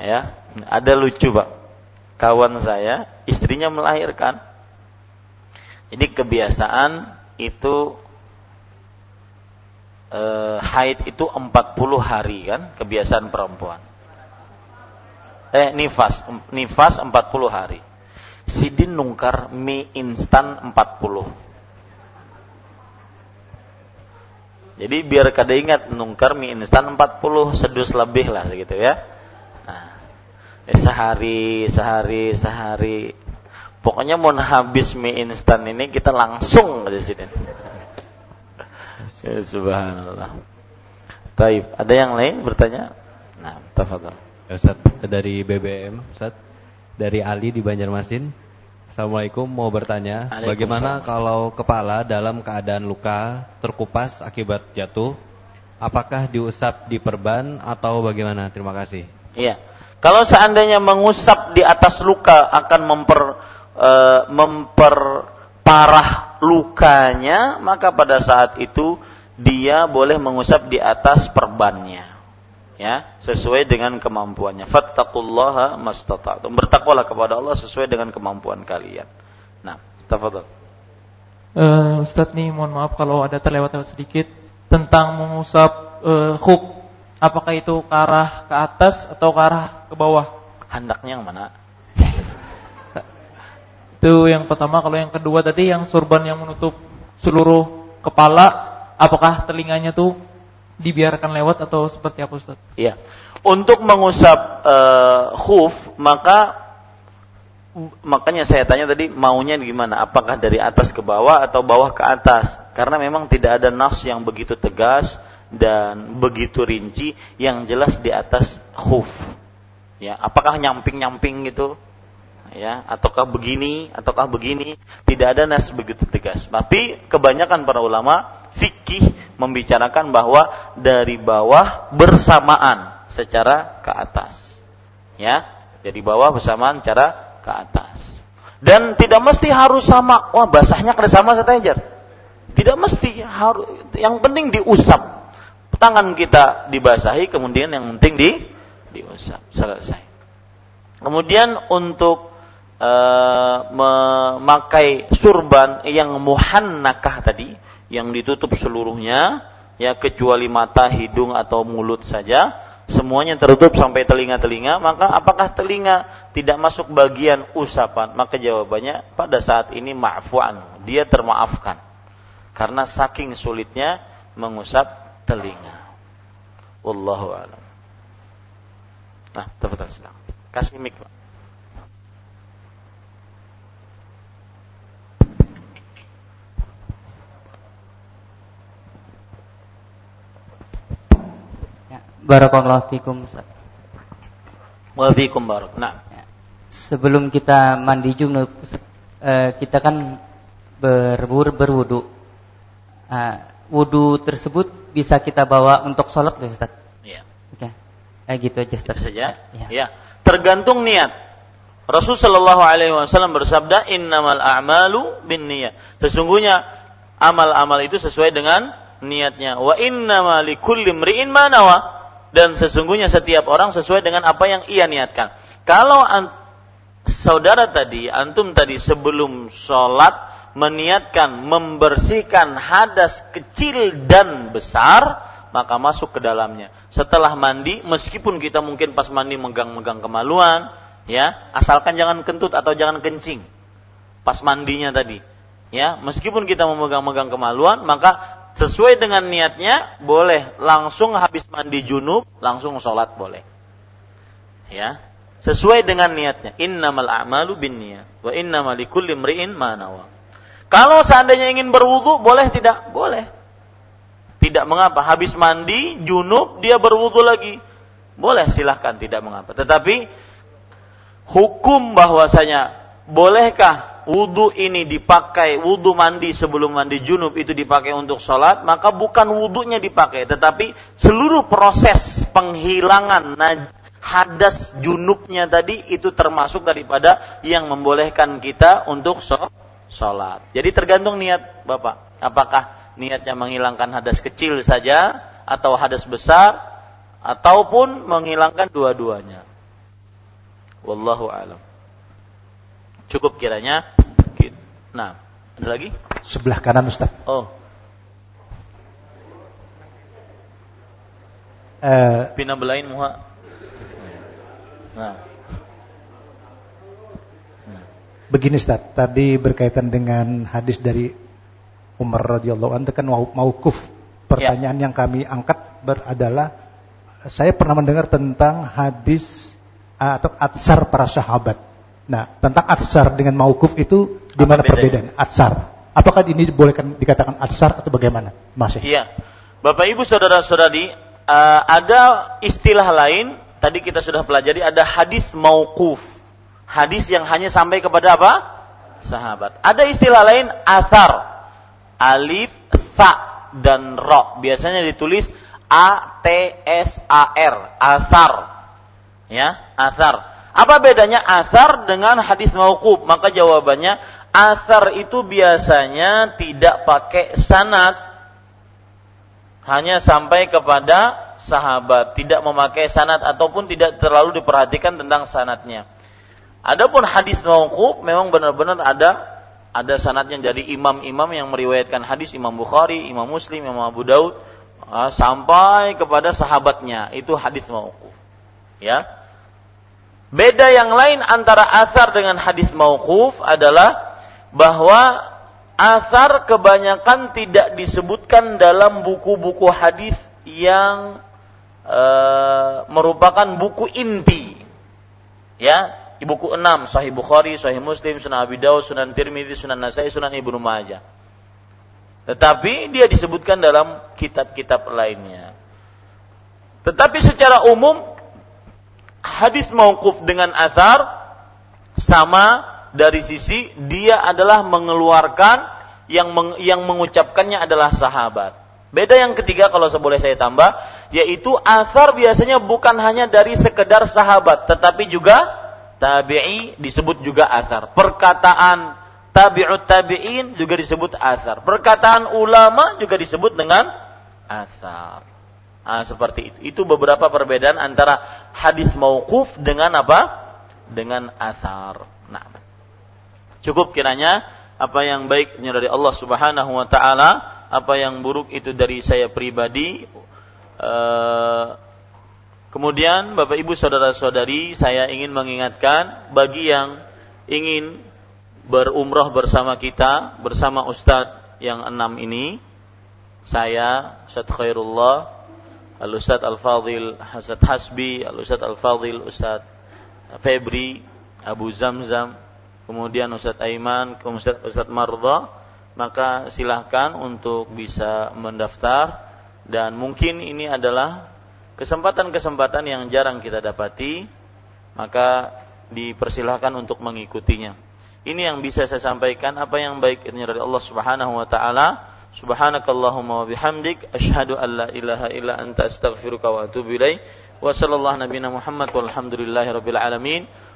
Ya, ada lucu pak. Kawan saya, istrinya melahirkan. Jadi kebiasaan itu eh, haid itu 40 hari kan, kebiasaan perempuan. Eh nifas. Nifas 40 hari. Sidin nungkar mie instan 40 jadi biar kada ingat nungkar mie instan 40 sedus lebih lah segitu ya. Nah, eh, sehari sehari sehari pokoknya mau habis mie instan ini kita langsung aja sini ya, subhanallah Taib, ada yang lain bertanya? Nah, tafadhol. Ustaz dari BBM Ustaz dari Ali di Banjarmasin. Assalamualaikum, mau bertanya, bagaimana kalau kepala dalam keadaan luka terkupas akibat jatuh? Apakah diusap di perban atau bagaimana? Terima kasih. Iya. Kalau seandainya mengusap di atas luka akan memper eh, memperparah lukanya, maka pada saat itu dia boleh mengusap di atas perbannya. Ya, sesuai dengan kemampuannya. Fattaqullaha mastata'tum. Bertakwalah kepada Allah sesuai dengan kemampuan kalian. Nah, tafadhol. Eh, Ustadz nih mohon maaf kalau ada terlewat-lewat sedikit tentang mengusap eh, khuf. Apakah itu ke arah ke atas atau ke arah ke bawah? Hendaknya yang mana? Itu yang pertama. Kalau yang kedua tadi yang surban yang menutup seluruh kepala, apakah telinganya tuh dibiarkan lewat atau seperti apa Ustaz? Iya. Untuk mengusap eh, khuf, maka makanya saya tanya tadi maunya gimana? Apakah dari atas ke bawah atau bawah ke atas? Karena memang tidak ada nas yang begitu tegas dan begitu rinci yang jelas di atas khuf. Ya, apakah nyamping-nyamping gitu? Ya, ataukah begini, ataukah begini? Tidak ada nas begitu tegas. Tapi kebanyakan para ulama fikih membicarakan bahwa dari bawah bersamaan secara ke atas. Ya, dari bawah bersamaan secara ke atas. Dan tidak mesti harus sama. Wah, basahnya kada sama. Tidak mesti harus yang penting diusap. Tangan kita dibasahi kemudian yang penting di diusap. Selesai. Kemudian untuk eh, memakai surban yang muhannakah tadi yang ditutup seluruhnya ya kecuali mata, hidung atau mulut saja semuanya tertutup sampai telinga-telinga maka apakah telinga tidak masuk bagian usapan? Maka jawabannya pada saat ini ma'fuan dia termaafkan. Karena saking sulitnya mengusap telinga. Wallahu alam. Nah tafadhal silakan kasih mic Pak Barakallahu fikum Ustaz. wa fiikum barak nah Ya. Sebelum kita mandi junub, eh, kita kan berwur berwudu. Ah, wudu tersebut bisa kita bawa untuk sholat loh Ustaz. ya Oke. Eh, gitu aja Ustaz. Itu saja. Ya. Ya. Tergantung niat. Rasul Shallallahu Alaihi Wasallam bersabda, Innamal a'malu bin niat. Sesungguhnya amal-amal itu sesuai dengan niatnya. Wa innama likulli imri'in ma nawa. Dan sesungguhnya setiap orang sesuai dengan apa yang ia niatkan. Kalau saudara tadi, antum tadi sebelum sholat meniatkan membersihkan hadas kecil dan besar, maka masuk ke dalamnya. Setelah mandi, meskipun kita mungkin pas mandi megang-megang kemaluan, ya, asalkan jangan kentut atau jangan kencing. Pas mandinya tadi, ya, meskipun kita memegang-megang kemaluan, maka sesuai dengan niatnya boleh langsung habis mandi junub, langsung sholat boleh. Ya, sesuai dengan niatnya. Innamal a'malu bin niat wa innamal likulli imri'in ma nawa. Kalau seandainya ingin berwudu, boleh tidak? Boleh. Tidak mengapa. Habis mandi, junub, dia berwudu lagi. Boleh, silahkan, tidak mengapa. Tetapi, hukum bahwasanya, bolehkah wudu ini dipakai, wudu mandi sebelum mandi junub itu dipakai untuk sholat, maka bukan wudunya dipakai, tetapi seluruh proses penghilangan hadas junubnya tadi itu termasuk daripada yang membolehkan kita untuk sho- sholat. Jadi tergantung niat Bapak. Apakah niatnya menghilangkan hadas kecil saja atau hadas besar ataupun menghilangkan dua-duanya. Wallahu alam. Cukup kiranya. Nah, ada lagi? Sebelah kanan Ustaz. Oh, Eh, pina belain muha. Nah, begini Ustaz, tadi berkaitan dengan hadis dari Umar radhiyallahu anhu kan mau maukuf. Pertanyaan yang kami angkat ber- adalah saya pernah mendengar tentang hadis atau atsar para sahabat. Nah, tentang atsar dengan maukuf itu di mana perbedaan? Atsar. Apakah ini boleh kan dikatakan atsar atau bagaimana? Masih. Iya. Bapak Ibu saudara-saudari, uh, ada istilah lain tadi kita sudah pelajari ada hadis mauquf. Hadis yang hanya sampai kepada apa? Sahabat. Ada istilah lain athar. Alif, tha, dan ro. Biasanya ditulis A T S A R. Athar. Ya, athar. Apa bedanya athar dengan hadis mauquf? Maka jawabannya athar itu biasanya tidak pakai sanad. Hanya sampai kepada sahabat, tidak memakai sanad ataupun tidak terlalu diperhatikan tentang sanatnya. Adapun hadis mauquf memang benar-benar ada ada sanatnya dari imam-imam yang meriwayatkan hadis Imam Bukhari, Imam Muslim, Imam Abu Daud ah, sampai kepada sahabatnya itu hadis mauquf. Ya. Beda yang lain antara asar dengan hadis mauquf adalah bahwa asar kebanyakan tidak disebutkan dalam buku-buku hadis yang e, merupakan buku inti. Ya, buku enam Sahih Bukhari, Sahih Muslim, Sunan Abi Dawud, Sunan Tirmidzi, Sunan Nasai, Sunan Ibnu Majah. Tetapi dia disebutkan dalam kitab-kitab lainnya. Tetapi secara umum hadis mauquf dengan asar sama dari sisi dia adalah mengeluarkan yang meng, yang mengucapkannya adalah sahabat. Beda yang ketiga kalau boleh saya tambah, yaitu asar biasanya bukan hanya dari sekedar sahabat, tetapi juga tabi'i disebut juga asar. Perkataan tabi'ut tabi'in juga disebut asar. Perkataan ulama juga disebut dengan asar. Nah, seperti itu. Itu beberapa perbedaan antara hadis mauquf dengan apa? Dengan asar. Nah, cukup kiranya apa yang baik dari Allah Subhanahu wa taala apa yang buruk itu dari saya pribadi. Uh, kemudian Bapak Ibu saudara-saudari, saya ingin mengingatkan bagi yang ingin berumrah bersama kita, bersama Ustadz yang enam ini, saya Ustadz Khairullah, Al-Ustadz Al-Fadhil Hasan Hasbi, Al-Ustadz Al-Fadhil Ustadz Febri, Abu Zamzam, kemudian Ustadz Aiman, kemudian Ustadz Marza, maka silahkan untuk bisa mendaftar. Dan mungkin ini adalah kesempatan-kesempatan yang jarang kita dapati maka dipersilahkan untuk mengikutinya. Ini yang bisa saya sampaikan apa yang baik ini dari Allah Subhanahu wa taala. Subhanakallahumma wa bihamdik asyhadu an la ilaha illa anta astaghfiruka wa atubu ilaik wa sallallahu nabiyana Muhammad walhamdulillahi rabbil alamin